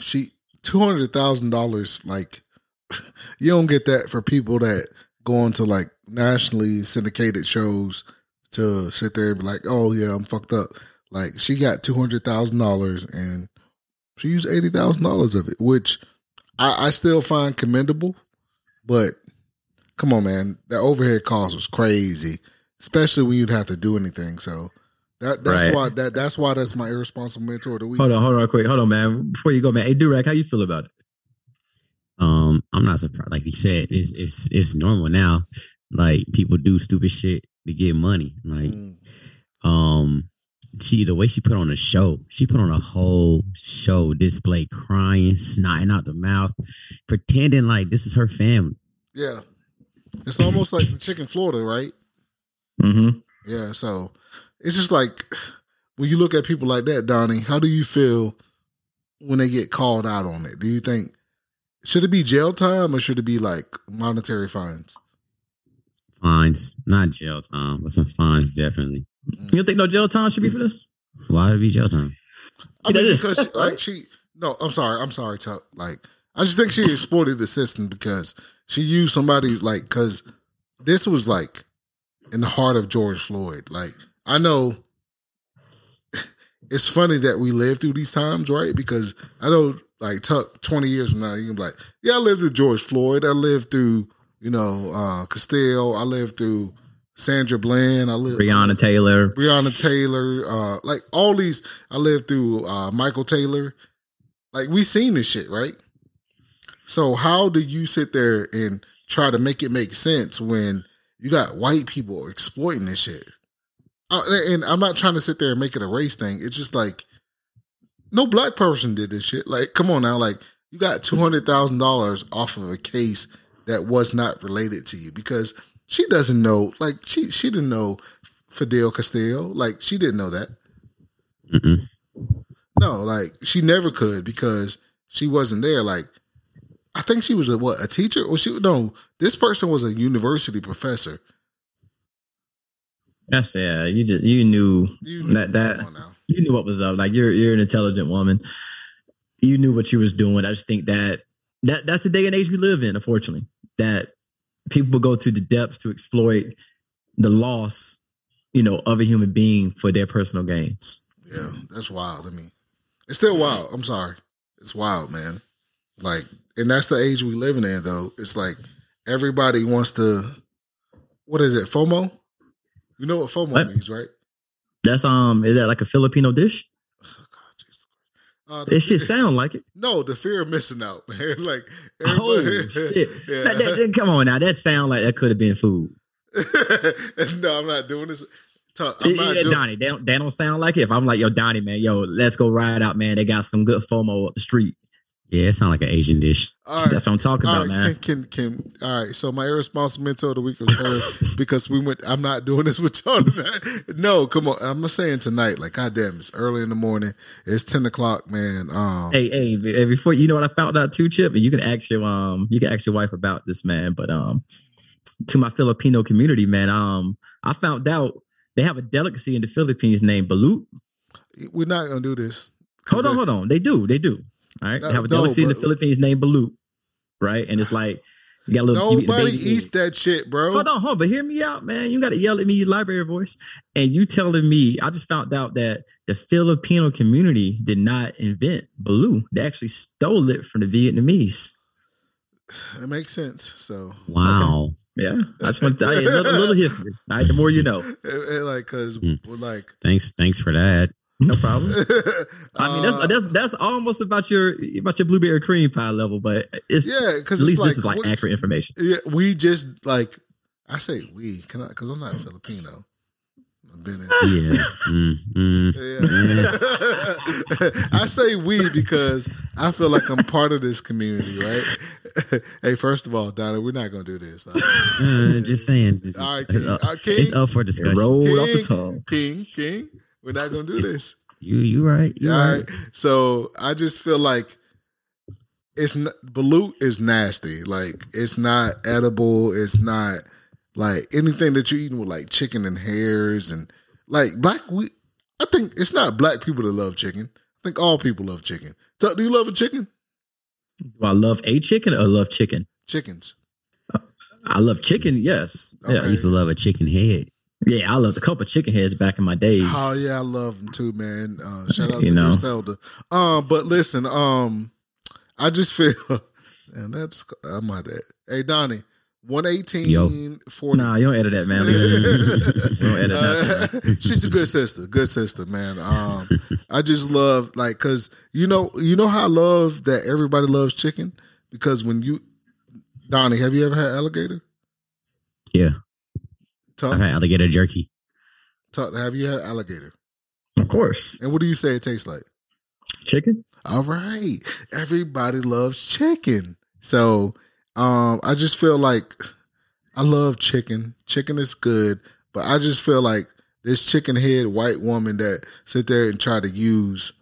she two hundred thousand dollars. Like, you don't get that for people that go on to like nationally syndicated shows to sit there and be like, "Oh yeah, I'm fucked up." Like, she got two hundred thousand dollars and she used eighty thousand dollars of it, which I, I still find commendable. But come on, man, that overhead cost was crazy, especially when you'd have to do anything. So that that's Right. why that that's why that's my irresponsible mentor of the week. Hold on, hold on, quick, hold on, man. Before you go, man. Hey, Durag, how you feel about it? Um, I'm not surprised. Like you said, it's it's it's normal now. Like people do stupid shit to get money. Like Mm, um, she the way she put on a show, she put on a whole show display, crying, snotting out the mouth, pretending like this is her family. yeah, it's almost like the chicken Florida, right? Mm-hmm. Yeah, so it's just like when you look at people like that, Donnie. How do you feel when they get called out on it? Do you think should it be jail time or should it be like monetary fines? Fines, not jail time, but some fines definitely. Mm. You don't think no jail time should be for this? Why would it be jail time? I mean, is. because she, like she, no, I'm sorry, I'm sorry, Tuck. Like, I just think she exploited the system because she used somebody's like, because this was like in the heart of George Floyd. Like, I know it's funny that we live through these times, right? Because I know, like, Tuck, 20 years from now, you can be like, yeah, I lived through George Floyd. I lived through, you know, uh, Castile. I lived through Sandra Bland. I lived Breonna Taylor. Breonna Taylor, uh, like all these. I lived through uh, Michael Taylor. Like we seen this shit, right? So how do you sit there and try to make it make sense when you got white people exploiting this shit? Uh, and I'm not trying to sit there and make it a race thing. It's just like no black person did this shit. Like, come on now, like you got two hundred thousand dollars off of a case that was not related to you because she doesn't know. Like she she didn't know Fidel Castillo. Like she didn't know that. Mm-mm. No, like she never could because she wasn't there. Like I think she was a what a teacher or she no. This person was a university professor. That's yeah. You just you knew You that that now. you knew what was up. Like you're you're an intelligent woman. You knew what you was doing. I just think that that that's the day and age we live in. Unfortunately, that people go to the depths to exploit the loss, you know, of a human being for their personal gains. Yeah, that's wild. I mean, it's still wild. I'm sorry, it's wild, man. Like, and that's the age we living in, though. It's like everybody wants to. What is it? FOMO. You know what FOMO What? means, right? That's um, is that like a Filipino dish? Uh, It should sound like it. No, the fear of missing out, man. Like, Oh shit! yeah. That- that- come on now, that sound like that could have been food. no, I'm not doing this. Talk- I'm Yeah, doing. Donnie, they don't, they don't sound like it. If I'm like, yo, Donnie, man, yo, let's go ride out, man. They got some good FOMO up the street. Yeah, it sounds like an Asian dish. Right. That's what I'm talking All about, right, man. can, can can all right. So my irresponsible mentor of the week was her because we went. I'm not doing this with y'all tonight. No, come on. I'm saying tonight. Like, goddamn, it's early in the morning. It's ten o'clock, man. Um, Hey, hey, before you know what I found out too, Chip, and you can ask your um, you can ask your wife about this, man. But um, to my Filipino community, man, um, I found out they have a delicacy in the Philippines named balut. we're not gonna do this. Hold on, they- hold on, they do, they do. All right, have a delicacy in the Philippines named balut, right? And it's like you got a little. you eat the Nobody eats that shit, bro. Hold on, hold on, but hear me out, man. You got to yell at me, library voice, and you telling me. I just found out that the Filipino community did not invent balut. They actually stole it from the Vietnamese. That makes sense. So, Wow. Yeah, I just want to, hey, a little, little history. All right, the more you know. it, it like, cause hmm. we're like, Thanks, thanks for that. No problem. I mean, uh, that's that's that's almost about your about your blueberry cream pie level, but it's yeah, because at least like, this is like what- accurate information. Yeah, we just like I say we can I because I'm not Filipino. I've been in. Yeah. Mm, mm. Yeah. I say we because I feel like I'm part of this community, right? hey, first of all, Donna, we're not gonna do this. Right, Uh, just saying. It's, All right, King. up- Uh, King. it's up for discussion. rolled off the King, tongue. King, King, we're not gonna do this. You, you right. You All right. right. So I just feel like it's not, balut is nasty. Like it's not edible. It's not like anything that you're eating with like chicken and hairs and like black. We I think it's not black people that love chicken. I think all people love chicken. So, do you love a chicken? Do I love a chicken or love chicken? Chickens. I love chicken. Yes. Yeah. I used to love a chicken head. Yeah, I loved a couple chicken heads back in my days. Oh yeah, I love them too, man. Uh, shout out You to know. Griselda. Um, but listen, um, I just feel, and that's I'm at that. Hey Donnie, one eighteen forty. Nah, you don't edit that, man. edit nothing. Uh, she's a good sister, good sister, man. Um, I just love like because you know you know how I love that everybody loves chicken because when you Donnie, have you ever had alligator? Yeah. Tuck, I've had alligator jerky. Tuck, have you had alligator? Of course. And what do you say it tastes like? Chicken? All right. Everybody loves chicken. So um I just feel like I love chicken. Chicken is good, but I just feel like this chicken head white woman that sit there and try to use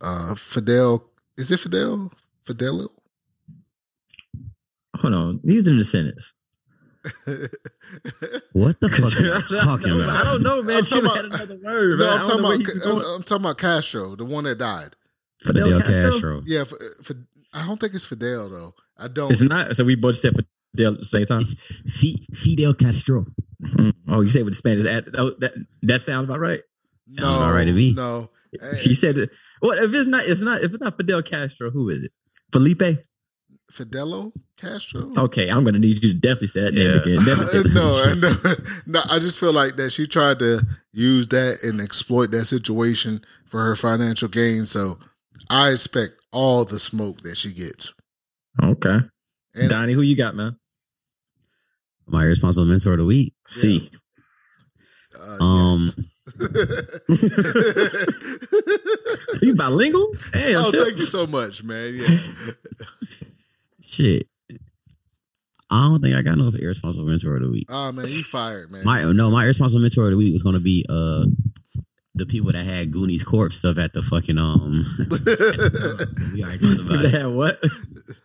uh Fidel Is it Fidel? Fidelio? Hold on. It in the sentence. What the fuck are you talking about? I don't know, man. I'm Chip talking had about- another word. no, man. I I'm don't talking know about I'm. I'm talking about Castro, the one that died. Fidel Fidel Castro? Castro. Yeah, for, for, I don't think it's Fidel though. I don't. It's not. So we both said Fidel at the same time. It's Fi- Fidel Castro. Mm. Oh, you say with the Spanish. ad- Oh, that that sounds about right. no, Sounds all right to me. No, Hey, He said, it- "What if it's not? It's not. If it's not Fidel Castro, who is it? Felipe? Fidelo Castro. Okay, I'm gonna need you to definitely say that name again. Definitely say no, that. no, no. I just feel like that she tried to use that and exploit that situation for her financial gain. So I expect all the smoke that she gets. Okay, And Donnie, who you got, man? My responsible mentor of the week. C. uh, Um, yes. You bilingual? Hey, oh, Chip. thank you so much, man. Yeah. Shit. I don't think I got no irresponsible mentor of the week. Oh man, you fired, man. My no, my irresponsible mentor of the week was gonna be uh the people that had Goonies corpse stuff at the fucking um. we already talked about it. Yeah, what?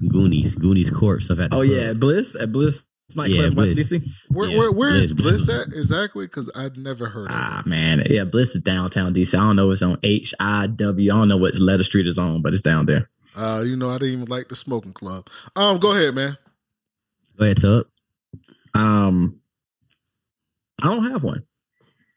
Goonies, Goonies corpse stuff at. The Oh club. yeah, Bliss at Bliss nightclub Yeah, in Washington DC. where, Yeah, where, where is Bliss, Bliss Bliss. at exactly? Because I'd never heard of Ah it. man, yeah, Bliss is downtown DC. I don't know if it's on H I W. I don't know what letter street is on, but it's down there. Uh, you know, I didn't even like the smoking club. Um, go ahead, man. Go ahead, Tub. Um, I don't have one.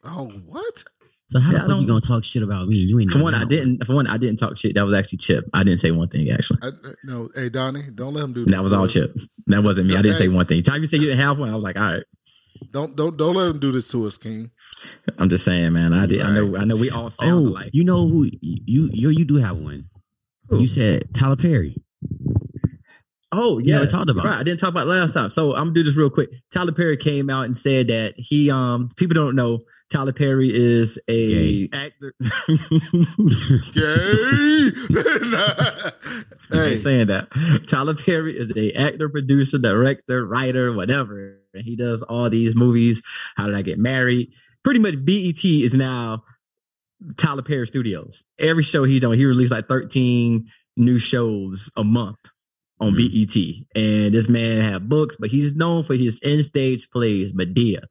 Oh, what? So how Yeah, the fuck you gonna talk shit about me? You ain't For one, I know. didn't. For one, I didn't talk shit. That was actually Chip. I didn't say one thing actually. I, no, hey Donnie, don't let him do this. That was to all us. Chip. That wasn't me. I didn't say one thing. Time you said you didn't have one, I was like, all right. Don't don't don't let him do this to us, King. I'm just saying, man. I did. I know. I know. We all sound Oh, alike. you know who you you you do have one. Who? You said Tyler Perry. Oh, You yeah. never talked about Right. I didn't talk about last time. So I'm gonna do this real quick. Tyler Perry came out and said that he um people don't know Tyler Perry is a Gay. actor. Gay. hey. hey, saying that. Tyler Perry is a actor, producer, director, writer, whatever. And he does all these movies. How did I get married? Pretty much BET is now Tyler Perry Studios. Every show he's on, he released like 13 new shows a month on BET. And this man had books, but he's known for his in stage plays, Madea.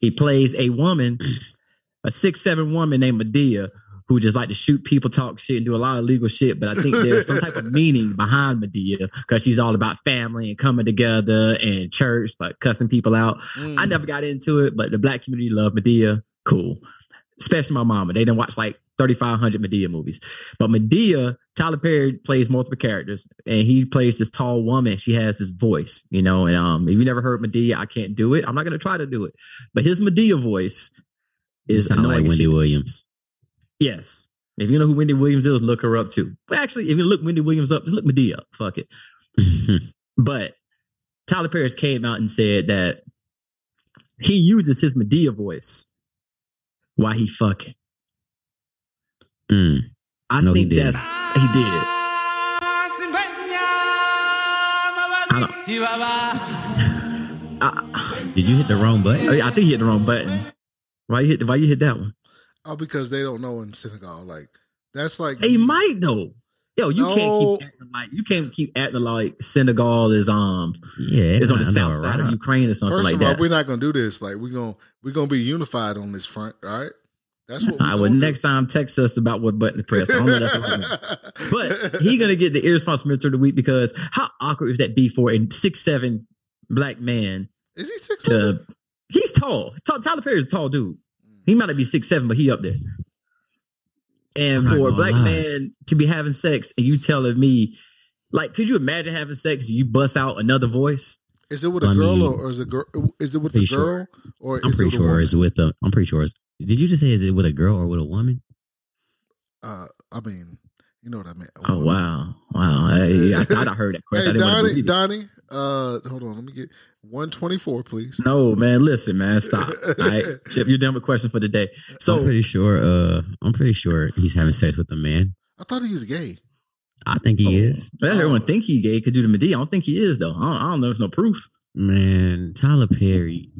He plays a woman, a six seven woman named Madea, who just like to shoot people, talk shit, and do a lot of legal shit. But I think there's some type of meaning behind Madea because she's all about family and coming together and church, but cussing people out. Mm. I never got into it, but the black community love Madea. Cool. Especially my mama. They didn't watch like 3,500 Madea movies. But Madea, Tyler Perry plays multiple characters and he plays this tall woman. She has this voice, you know, and um, if you never heard Madea, I can't do it. I'm not going to try to do it. But his Madea voice is annoying. like Wendy shit. Williams. Yes. If you know who Wendy Williams is, look her up too. But actually, if you look Wendy Williams up, just look Madea. Fuck it. But Tyler Perry came out and said that he uses his Madea voice while he fucking. Mm. I No, think didn't. that's he did it. I, Did you hit the wrong button? I think he hit the wrong button. Why you hit? Why you hit that one? Oh, because they don't know in Senegal. Like that's like they might though. Yo, you No. can't keep acting like you can't keep acting like Senegal is um Yeah, is on the I know, south side of? Ukraine or something First like of all, that. we're not gonna do this. Like we're gonna we're gonna be unified on this front. All right. That's what. I would next time text us about what button to press. I don't know that's what I mean. But he gonna get the irresponsible mentor of the week because how awkward is that be for a six seven black man is he six? to he's tall. Ta- Tyler is a tall dude. He might not be six seven, but he up there. And I'm for a black lie. man to be having sex and you telling me, like, could you imagine having sex? You bust out another voice. Is it with a I girl mean, or, or is it girl? Is it with a girl sure. or I'm is pretty it sure it's with a. I'm pretty sure it's. Did you just say is it with a girl or with a woman? Uh, I mean, you know what I meant. A Oh wow, wow! Hey, I thought I heard that question. Hey I didn't want to Donnie. Donnie. Uh, hold on. Let me get one twenty four, please. No, man, listen, man, stop. All right, Chip, you're done with question for the day. I'm pretty sure. Uh, I'm pretty sure he's having sex with a man. I thought he was gay. I think he is. But everyone think he gay could do the Madea. I don't think he is though. I don't, I don't know. There's no proof. Man, Tyler Perry.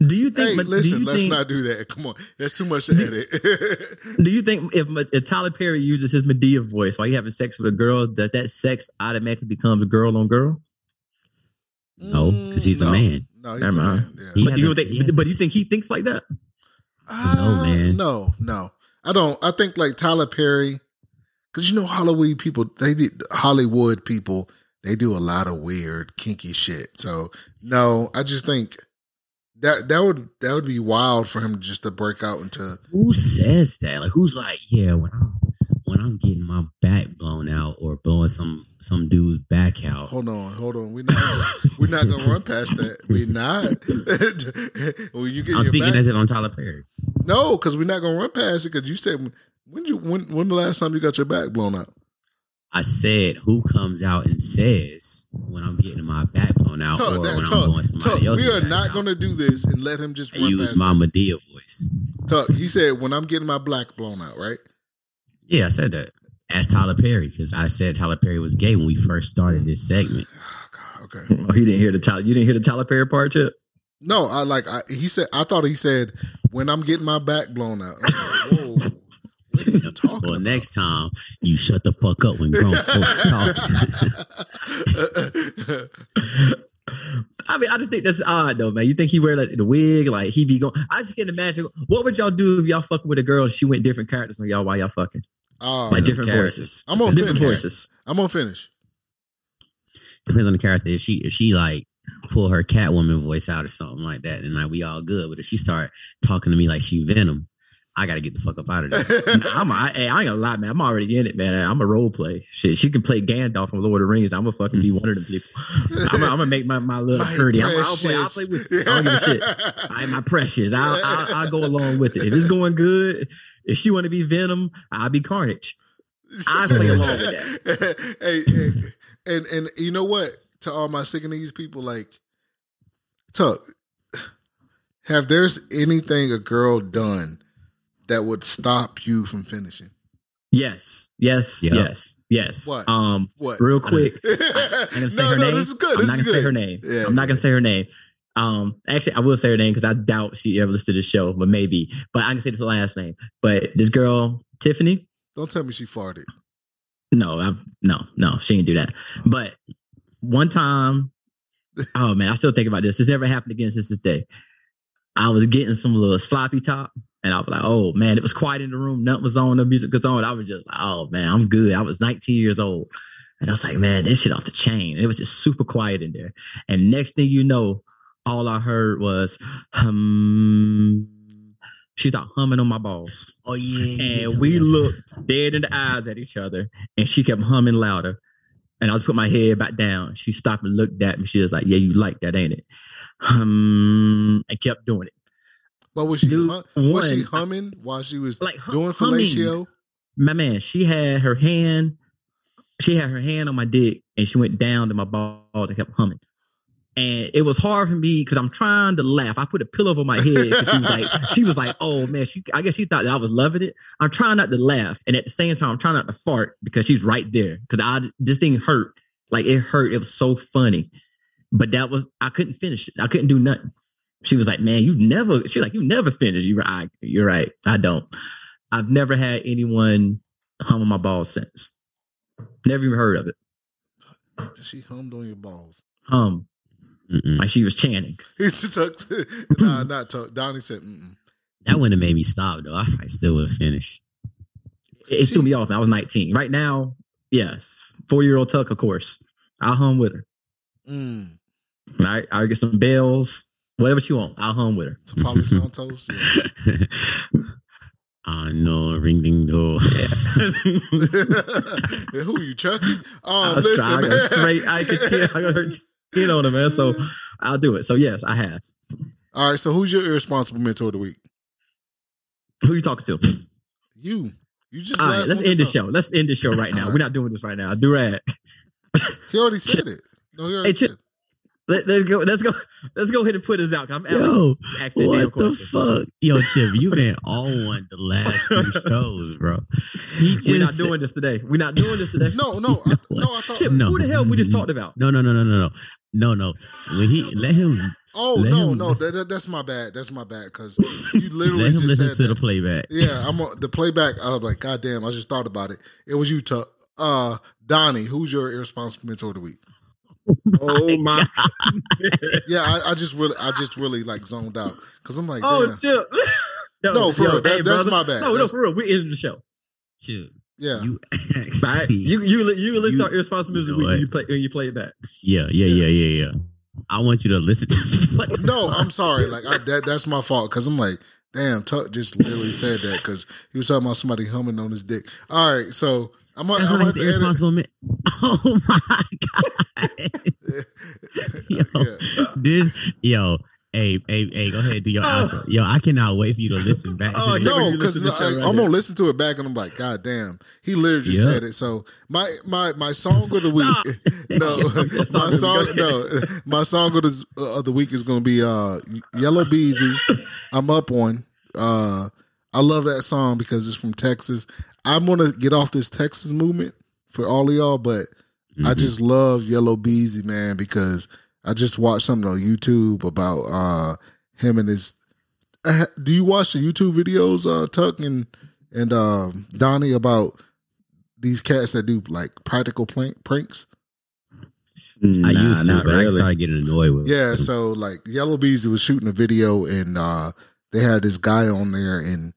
Do you think? Hey, but do listen, you let's think, not do that. Come on, that's too much to edit. Do you think if, if Tyler Perry uses his Madea voice while you having sex with a girl, does that sex automatically becomes girl on girl? No, 'cause he's a man. No, he's Never a mind. man. Yeah. He but you has a- think? he but you think he thinks like that? Uh, man. No, no, I don't. I think like Tyler Perry, because you know Hollywood people, they did Hollywood people, they do a lot of weird, kinky shit. So no, I just think that that would that would be wild for him just to break out into. Who says that? Like, who's like, yeah, when I'm when I'm getting my back blown out or blowing some some dude's back out. Hold on, hold on. We're not we're not gonna run past that. We're not. when you get I'm speaking back, as if I'm Tyler Perry. no, because we're not gonna run past it. Because you said when you when when the last time you got your back blown out? I said, who comes out and says when I'm getting my back blown out Tuck, or that, when Tuck, I'm going somebody else's we are not out? to do this and let him just use my. Madea voice. Tuck, he said, when I'm getting my black blown out, right? Yeah, I said that. Ask Tyler Perry because I said Tyler Perry was gay when we first started this segment. Oh, God, okay. Oh, he didn't hear the Tyler. You didn't hear the Tyler Perry part yet. No, I like, I, he said, I thought he said, when I'm getting my back blown out. Like, what are you talking Well, about? next time you shut the fuck up when grown folks talking. I mean, I just think that's odd though, man. You think he wear like the wig, like he be going? I just can't imagine. What would y'all do if y'all fucking with a girl and she went different characters on y'all while y'all fucking, Um, oh, like different characters. voices? I'm gonna different finish. voices. I'm going to finish. Depends on the character. If she if she like pull her Catwoman voice out or something like that, then like we all good. But if she start talking to me like she Venom, I gotta get the fuck up out of there. I'm, I, hey, I ain't gonna lie, man. I'm already in it, man. I'm a role play. Shit, she can play Gandalf from Lord of the Rings. I'm gonna fucking be one of them people. I'm gonna, make my, my little My Curdy. I'm, I'll play. I'll play with. You. I don't give a shit. I, my precious. I'll, I'll, I'll go along with it. If it's going good, if she want to be Venom, I'll be Carnage. I play along with that. hey, hey, and and you know what? To all my Senegalese people, like, Tuck, have there's anything a girl done that would stop you from finishing? Yes, yes, Yep. yes, yes. What? Um, What? real quick. no, I'm gonna say no, her name. this is good. I'm This not gonna good. say her name. Yeah, I'm not gonna say her name. Um, actually, I will say her name because I doubt she ever listened to the show, but maybe. But I can say the last name. But this girl, Tiffany, Don't tell me she farted. no, I, no, no, she didn't do that. But one time, oh man, I still think about this. This never happened again since this day. I was getting some little sloppy top, and I was like, oh man, it was quiet in the room. Nothing was on. The music was on. I was just like, oh man, I'm good. I was 19 years old. And I was like, man, this shit off the chain. And it was just super quiet in there. And next thing you know, all I heard was hum. She started humming on my balls. Oh yeah. And we looked dead in the eyes at each other, and she kept humming louder. And I just put my head back down. She stopped and looked at me. She was like, "Yeah, you like that, ain't it?" Hum, and kept doing it. But was she Dude, hum- was she uh, humming while she was Like hum- doing humming. fellatio? My man, she had her hand, she had her hand on my dick, and she went down to my balls and kept humming. And it was hard for me because I'm trying to laugh. I put a pillow over my head. She was like, she was like, oh man, she I guess she thought that I was loving it. I'm trying not to laugh. And at the same time, I'm trying not to fart because she's right there. Cause I this thing hurt. Like it hurt. It was so funny. But that was I couldn't finish it. I couldn't do nothing. She was like, man, you never, she's like, you never finish. You're right. You're right. I don't. I've never had anyone hum on my balls since. Never even heard of it. She hummed on your balls. Hum. Mm-mm. Like she was chanting. He's just nah, not talk. Donnie said, Mm-mm. That wouldn't have made me stop though. I still would have finished. It, it She- threw me off. I was 19. Right now, yes. Four year old Tuck, of course. I'll hum with her. Mm. All right. I'll get some bells, whatever she want. I'll hum with her. Some Palo Santos. Yeah. I know, ring ding door. Who you, Chucky? I Um, was listen, trying, I straight. I could tell. I got her skin what I mean? So I'll do it. So yes, I have. All right, so who's your irresponsible mentor of the week? Who you talking to? You. You just All right, let's end the show. Let's end the show right now. All We're not doing this right now. Do Durag. He already said it. No, he already Hey, said it. Let, let's go. Let's go. Let's go ahead and put this out. 'cause I'm Yo, asking what the question. fuck? Yo, Chip, You've been on one the last two shows, bro. He We're not doing this today. We're not doing this today. No, no, I, no. I thought. Chip, No. who the hell we just talked about? No, no, no, no, no, no, no, no. When he let him Oh Let no, him no, that, that- that's my bad. That's my bad because you literally Let him just listen said to that. the playback. Yeah, I'm on the playback. I was like, God damn, I just thought about it. It was you, Tuck. Uh, Donnie, who's your irresponsible mentor of the week? Oh my! Yeah, I, I just really, I just really like zoned out because I'm like, oh, damn. Chip. Yo, No, for yo, real, that- hey, that's brother. my bad. No, no, That's- for real. We ended the show. Shoot, yeah, you asked Right? You you you list You- our irresponsibilities you know when you play when you play it back. yeah, yeah, yeah, yeah, yeah. I want you to listen to what no, I'm sorry. Like I, that, that's my fault because I'm like, damn, Tuck just literally said that because he was talking about somebody humming on his dick. All right, so I'm gonna, That's I'm what the have to edit. irresponsible man. Oh my god. yo, Yeah. this yo, hey, hey, hey, go ahead, do your outro. Yo, I cannot wait for you to listen back Oh, yeah. No, because listen to the show right I'm gonna listen to it back and I'm like, God damn, he literally just Yeah. said it. So my my my song of the week, no, my song, no, my song of the of the week is gonna be uh Yella Beezy. I'm up on. Uh, I love that song because it's from Texas. I'm gonna get off this Texas movement for all of y'all, but I Mhm. just love Yella Beezy, man, because I just watched something on YouTube about uh him and his. Uh, do you watch the YouTube videos, uh, Tuck and and um, Donnie about these cats that do like practical plank, pranks? I used to, but I started getting annoyed with. Yeah, it. so like Yella Beezy was shooting a video and uh they had this guy on there and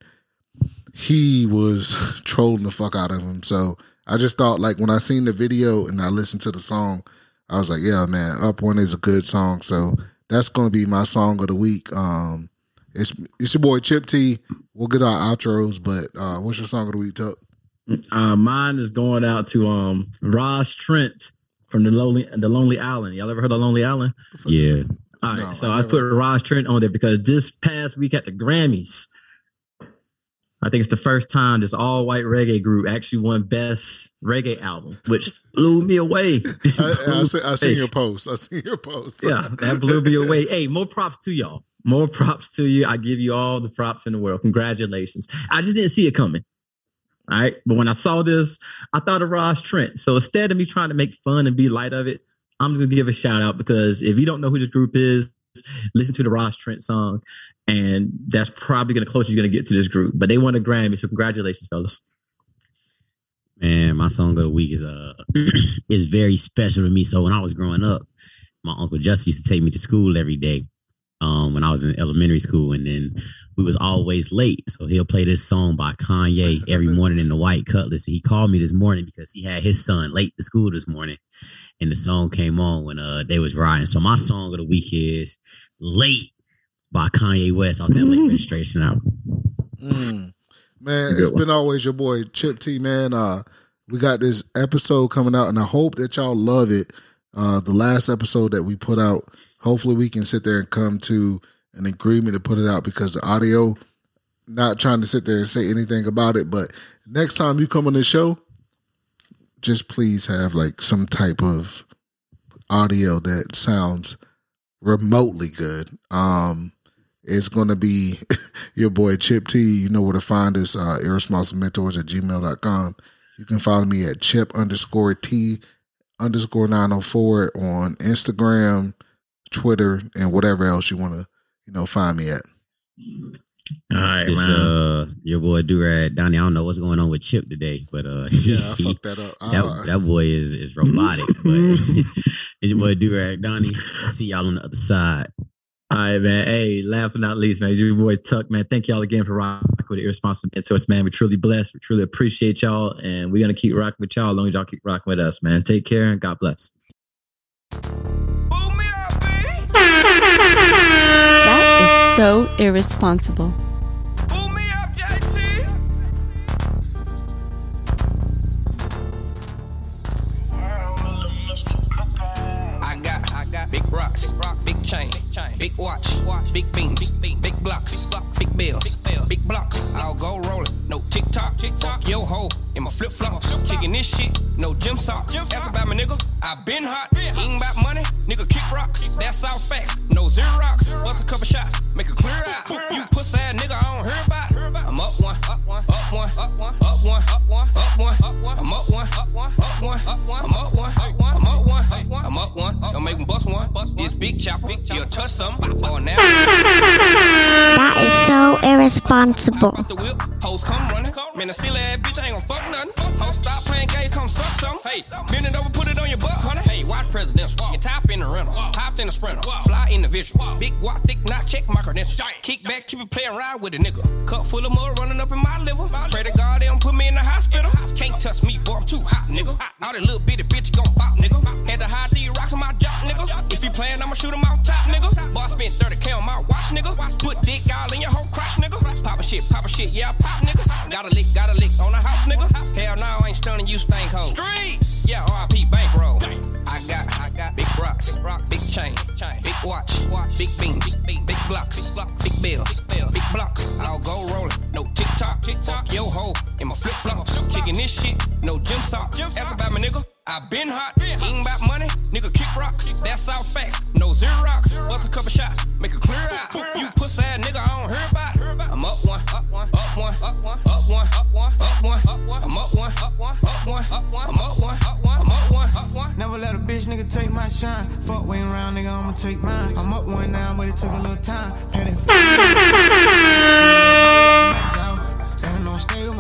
he was trolling the fuck out of him. So I just thought like when I seen the video and I listened to the song, I was like, yeah, man, Up One is a good song. So that's gonna be my song of the week. Um it's it's your boy Chip T. We'll get our outros, but uh what's your song of the week, Tuck? Uh, mine is going out to um Ross Trent from the lonely the Lonely Island. Y'all ever heard of Lonely Island? yeah. All right, No, so I I, put Ross Trent on there because this past week at the Grammys, I think it's the first time this all white reggae group actually won Best Reggae Album, which blew me away. I, I, see, I seen your post. I seen your post. yeah, that blew me away. Hey, more props to y'all. More props to you. I give you all the props in the world. Congratulations. I just didn't see it coming. All right. But when I saw this, I thought of Ross Trent. So instead of me trying to make fun and be light of it, I'm just gonna give a shout out because if you don't know who this group is, listen to the Ross Trent song. And that's probably gonna close you're gonna get to this group. But they won a Grammy. So congratulations, fellas. Man, my song of the week is uh is very special to me. So when I was growing up, my uncle Justin used to take me to school every day. Um, when I was in elementary school, and then we was always late. So he'll play this song by Kanye every morning in the White Cutlass. And he called me this morning because he had his son late to school this morning, and the song came on when uh they was riding. So my song of the week is "Late" by Kanye West off that late registration album. Mm. Man, Good it's one. been always your boy Chip T. Man, uh, we got this episode coming out, and I hope that y'all love it. Uh, the last episode that we put out, hopefully we can sit there and come to an agreement to put it out because the audio. Not trying to sit there and say anything about it, but next time you come on this show, just please have like some type of audio that sounds remotely good. Um, it's gonna be your boy Chip T. You know where to find us, uh, irresponsible mentors at gmail.com. You can follow me at chip underscore T underscore 904 on Instagram, Twitter, and whatever else you want to, you know, find me at. All right, It's man. uh your boy Durad Donnie. I don't know what's going on with Chip today, but uh Yeah, I fucked that up. that, I- that boy is is robotic. but it's your boy Durad Donnie. See y'all on the other side. All right, man. Hey, last but not least, man, it's your boy Tuck, man. Thank y'all again for rocking with the irresponsible mentors, man. We're truly blessed. We truly appreciate y'all, and we're gonna keep rocking with y'all as long as y'all keep rocking with us, man. Take care and God bless. That is so irresponsible. I got, I got big rocks, big chain, big watch, big beams, big blocks, big bills, big blocks. I'll go rolling, no tick tock, fuck your hoe in my flip flops. Kicking this shit, no gym socks. That's about my nigga. I been hot, ain't about money, nigga kick rocks. That's all facts, no zero rocks. Bust a couple shots, make a clear out. You pussy ass nigga, I don't hear about. Up one. Don't make me bust one. This big chopper. You'll touch some or now. That is so irresponsible. Off the hoes come running. Man, a silly ass bitch ain't gon' fuck nothing. Hoes stop playing games, come suck some. Hey, bend it over, put it on your butt, honey. Hey, watch presidential. You top in the rental, hopped in the sprinter, fly individual. Big walk, thick knot, check my credentials. Kick back, keep it playing ride with a nigga. Cup full of mud running up in my liver. Pray to God they don't put me in the hospital. Can't touch me, boy, I'm too hot, nigga. All that little bitty bitch gon' shit, yeah, I pop niggas. Got a lick, got a lick on the house, nigga. Hell no, I ain't stunning you, stank hoe. Street, yeah, RIP bankroll. I got, I got big rocks, big chain, big watch, big beams, big blocks, big bills, big blocks. I'll go rolling, no tick tock, tick tock, yo ho, in my flip flops, kicking this shit, no gym socks. That's about my nigga. I been hot, ain't about money, nigga kick rocks. That's all facts, no zero Xerox. Bust a couple shots, make a clear shine. Fuck waiting around, nigga, I'ma take mine. I'm up one now, but it took a little time. Pay that max out. Standing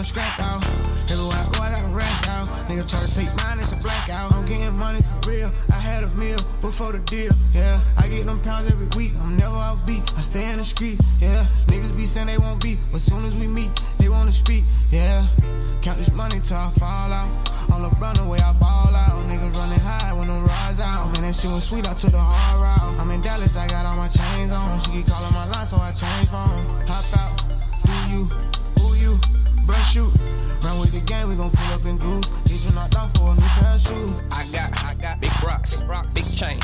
my scrap out. Everywhere I go, I got them racks out. Nigga try to take mine, it's a blackout. I'm getting money for real. I had a meal before the deal. Yeah, I get them pounds every week. I'm never off beat. I stay in the streets. Yeah, niggas be saying they won't beat, but soon as we meet, they wanna speak. Yeah, count this money till I fall out. On the run away, I ball out. Niggas running high when them rise out. Man, that shit was sweet. I took the hard route. I'm in Dallas, I got all my chains on. She keep calling my line, so I change phone. Hop out, do you, you, brush shoot. Run with the game, we gon' pull up in grooves. Get you knocked off for a new pair of shoes. I got, I got big rocks, big chain,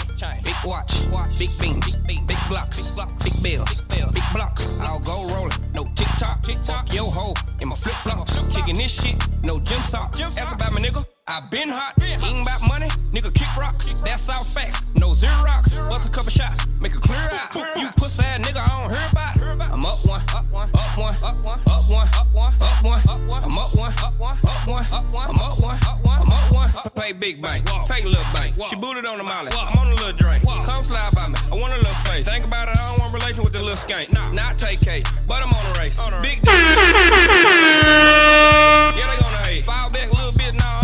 big watch, big beams, big blocks, big bills, big blocks. I'll go rolling, no tick tock, tick tock, yo ho, in my flip flops, kicking this shit, no gym socks. That's about my nigga. I been hot, ain't about money, nigga kick rocks. That's all facts, no Xerox. Bust a couple shots, make it clear out. You pussy ass nigga, I don't hear about. I'm up one, up one, up one, up one, one, up one, up one, up one. I'm up one, up one, up one, up one. I'm up one, up one, I'm up one. Play big bank, take a little bank. She booted on the molly, I'm on a little drink. Come slide by me, I want a little face. Think about it, I don't want relation with the little skank. Nah, not take K, but I'm on a race. Big D. Yeah, they gonna hate. Fall back a little bit, now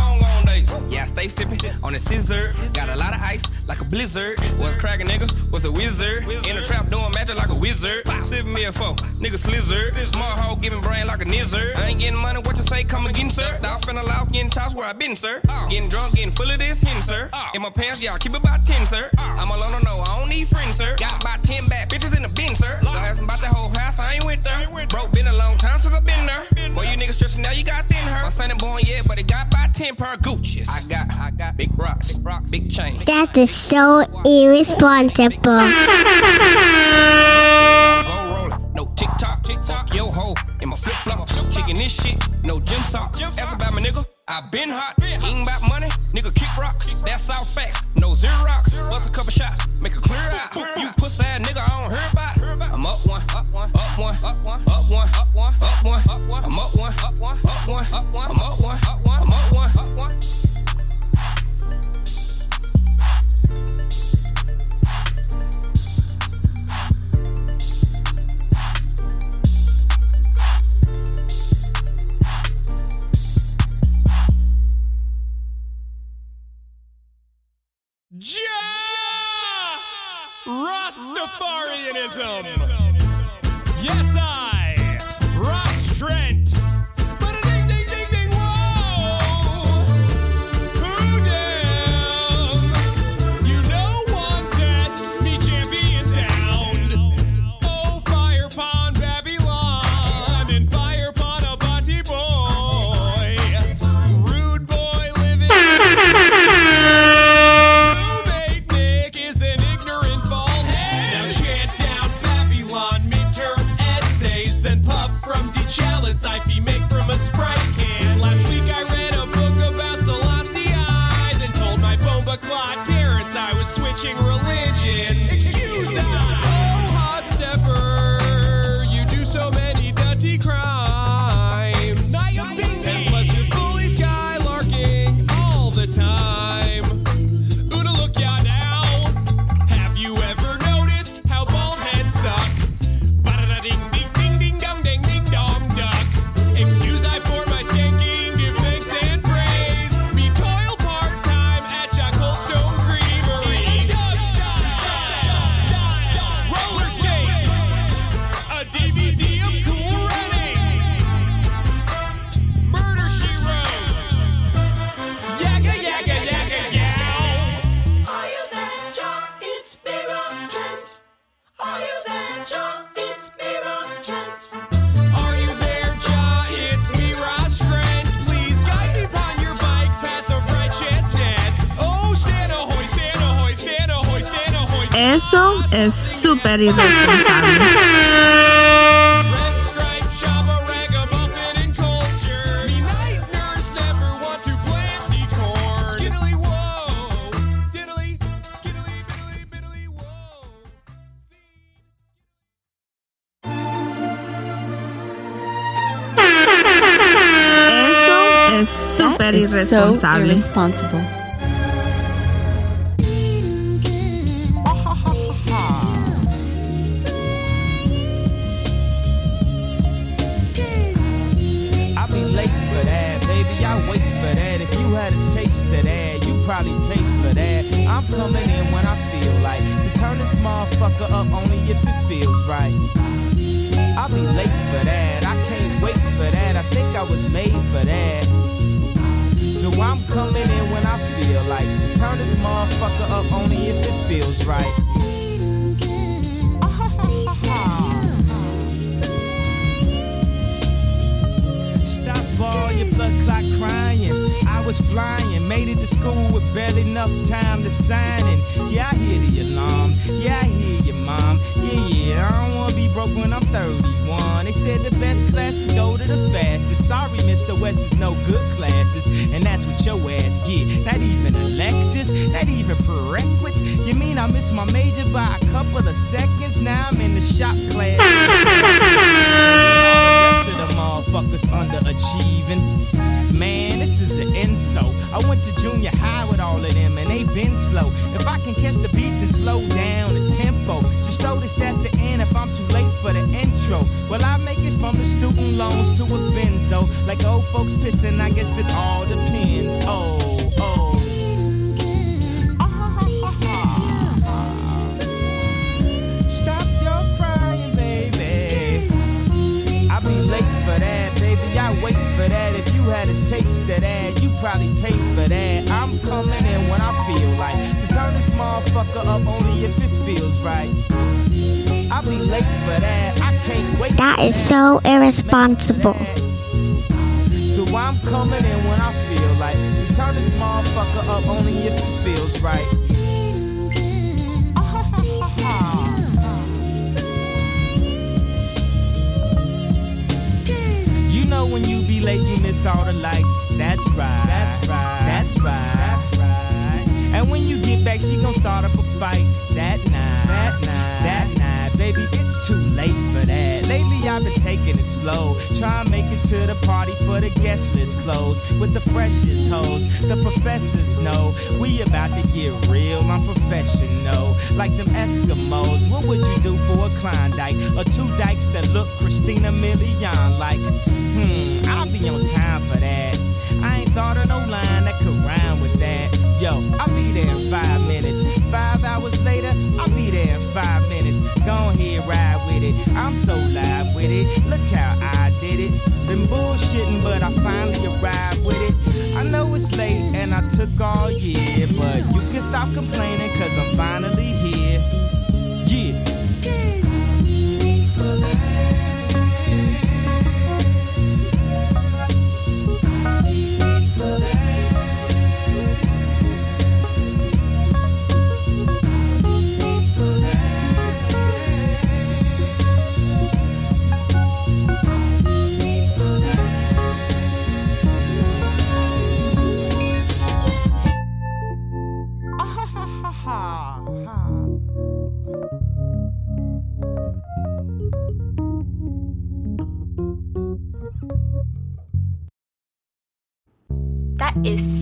stay sipping on a scissor. Got a lot of ice, like a blizzard. Was cracking nigga, was a wizard. In the trap doing magic like a wizard. Sipping me a foe, nigga slizard. Smart hoe giving brain like a nizzard. I ain't getting money, what you say, come again, sir. In the loft, getting tossed where I been, sir. Getting drunk, getting full of this hin, sir. In my pants, y'all keep it about 10, sir. I'm alone, no, no, I don't need friends, sir. Got about 10 bad bitches in the bin, sir. So asking about the whole house, I ain't with there. Broke, been a long time since I been there. Boy, you niggas stressing now, you got thin her. My son ain't born yet, but it got about 10 per Gucci's. I got, I got big rocks, big rock, big chain. That is so irresponsible. Go rolling, no tick tock, tick tock, yo ho, in my flip flops, kicking this shit, no gym socks. That's about my nigga. I been hot, ain't about money, nigga kick rocks. That's all facts, no Xerox. Bust a couple shots, make it clear out. You pussy ass nigga, I don't hear about. Biddly biddly whoa. Eso es súper That is so irresponsible. Mr. West is no good classes, and that's what your ass get. Not even electives, not even prerequisites. You mean I missed my major by a couple of seconds? Now I'm in the shop class. the motherfuckers underachieving. Man, this is an insult. I went to junior high with all of them and they been slow. If I can catch the beat, then slow down the tempo. Just throw this at the end if I'm too late for the intro. Well, I make it from the student loans to a benzo. Like old folks pissing, I guess it all depends. Oh. Baby. I wait for that. If you had a taste of that, you probably pay for that. I'm coming in when I feel like to turn this motherfucker up only if it feels right. I be late for that. I can't wait. That is so irresponsible. So I'm coming in when I feel like to turn this motherfucker up only if it feels right. Know when you be late, you miss all the lights. That's right. That's right. That's right. That's right. And when you get back, she gon' start up a fight. That night. That night. That night. Baby, it's too late for that. Lately, I've been taking it slow. Try and make it to the party for the guest list closed. With the freshest hoes. The professors know we about to get real. I'm professional. Like them Eskimos. What would you do for a Klondike? Or two dykes that look Christina Milian like? Hmm, I'll be on time for that. I ain't thought of no line that could rhyme with that. Yo, I'll be there in five minutes. Five hours later, I'll be there in five minutes. Go ahead, ride with it. I'm so live with it. Look how I did it. Been bullshitting, but I finally arrived with it. I know it's late and I took all year, but you can stop complaining, cause I'm finally here.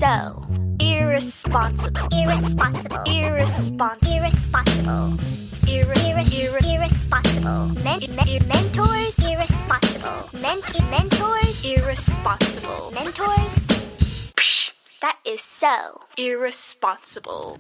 So irresponsible. Irresponsible. Irresponsible. Irresponsible. Irre- irre- irre- irresponsible. Men- men- mentors irresponsible. Ment- mentors irresponsible. Mentors. Psh, that is so irresponsible.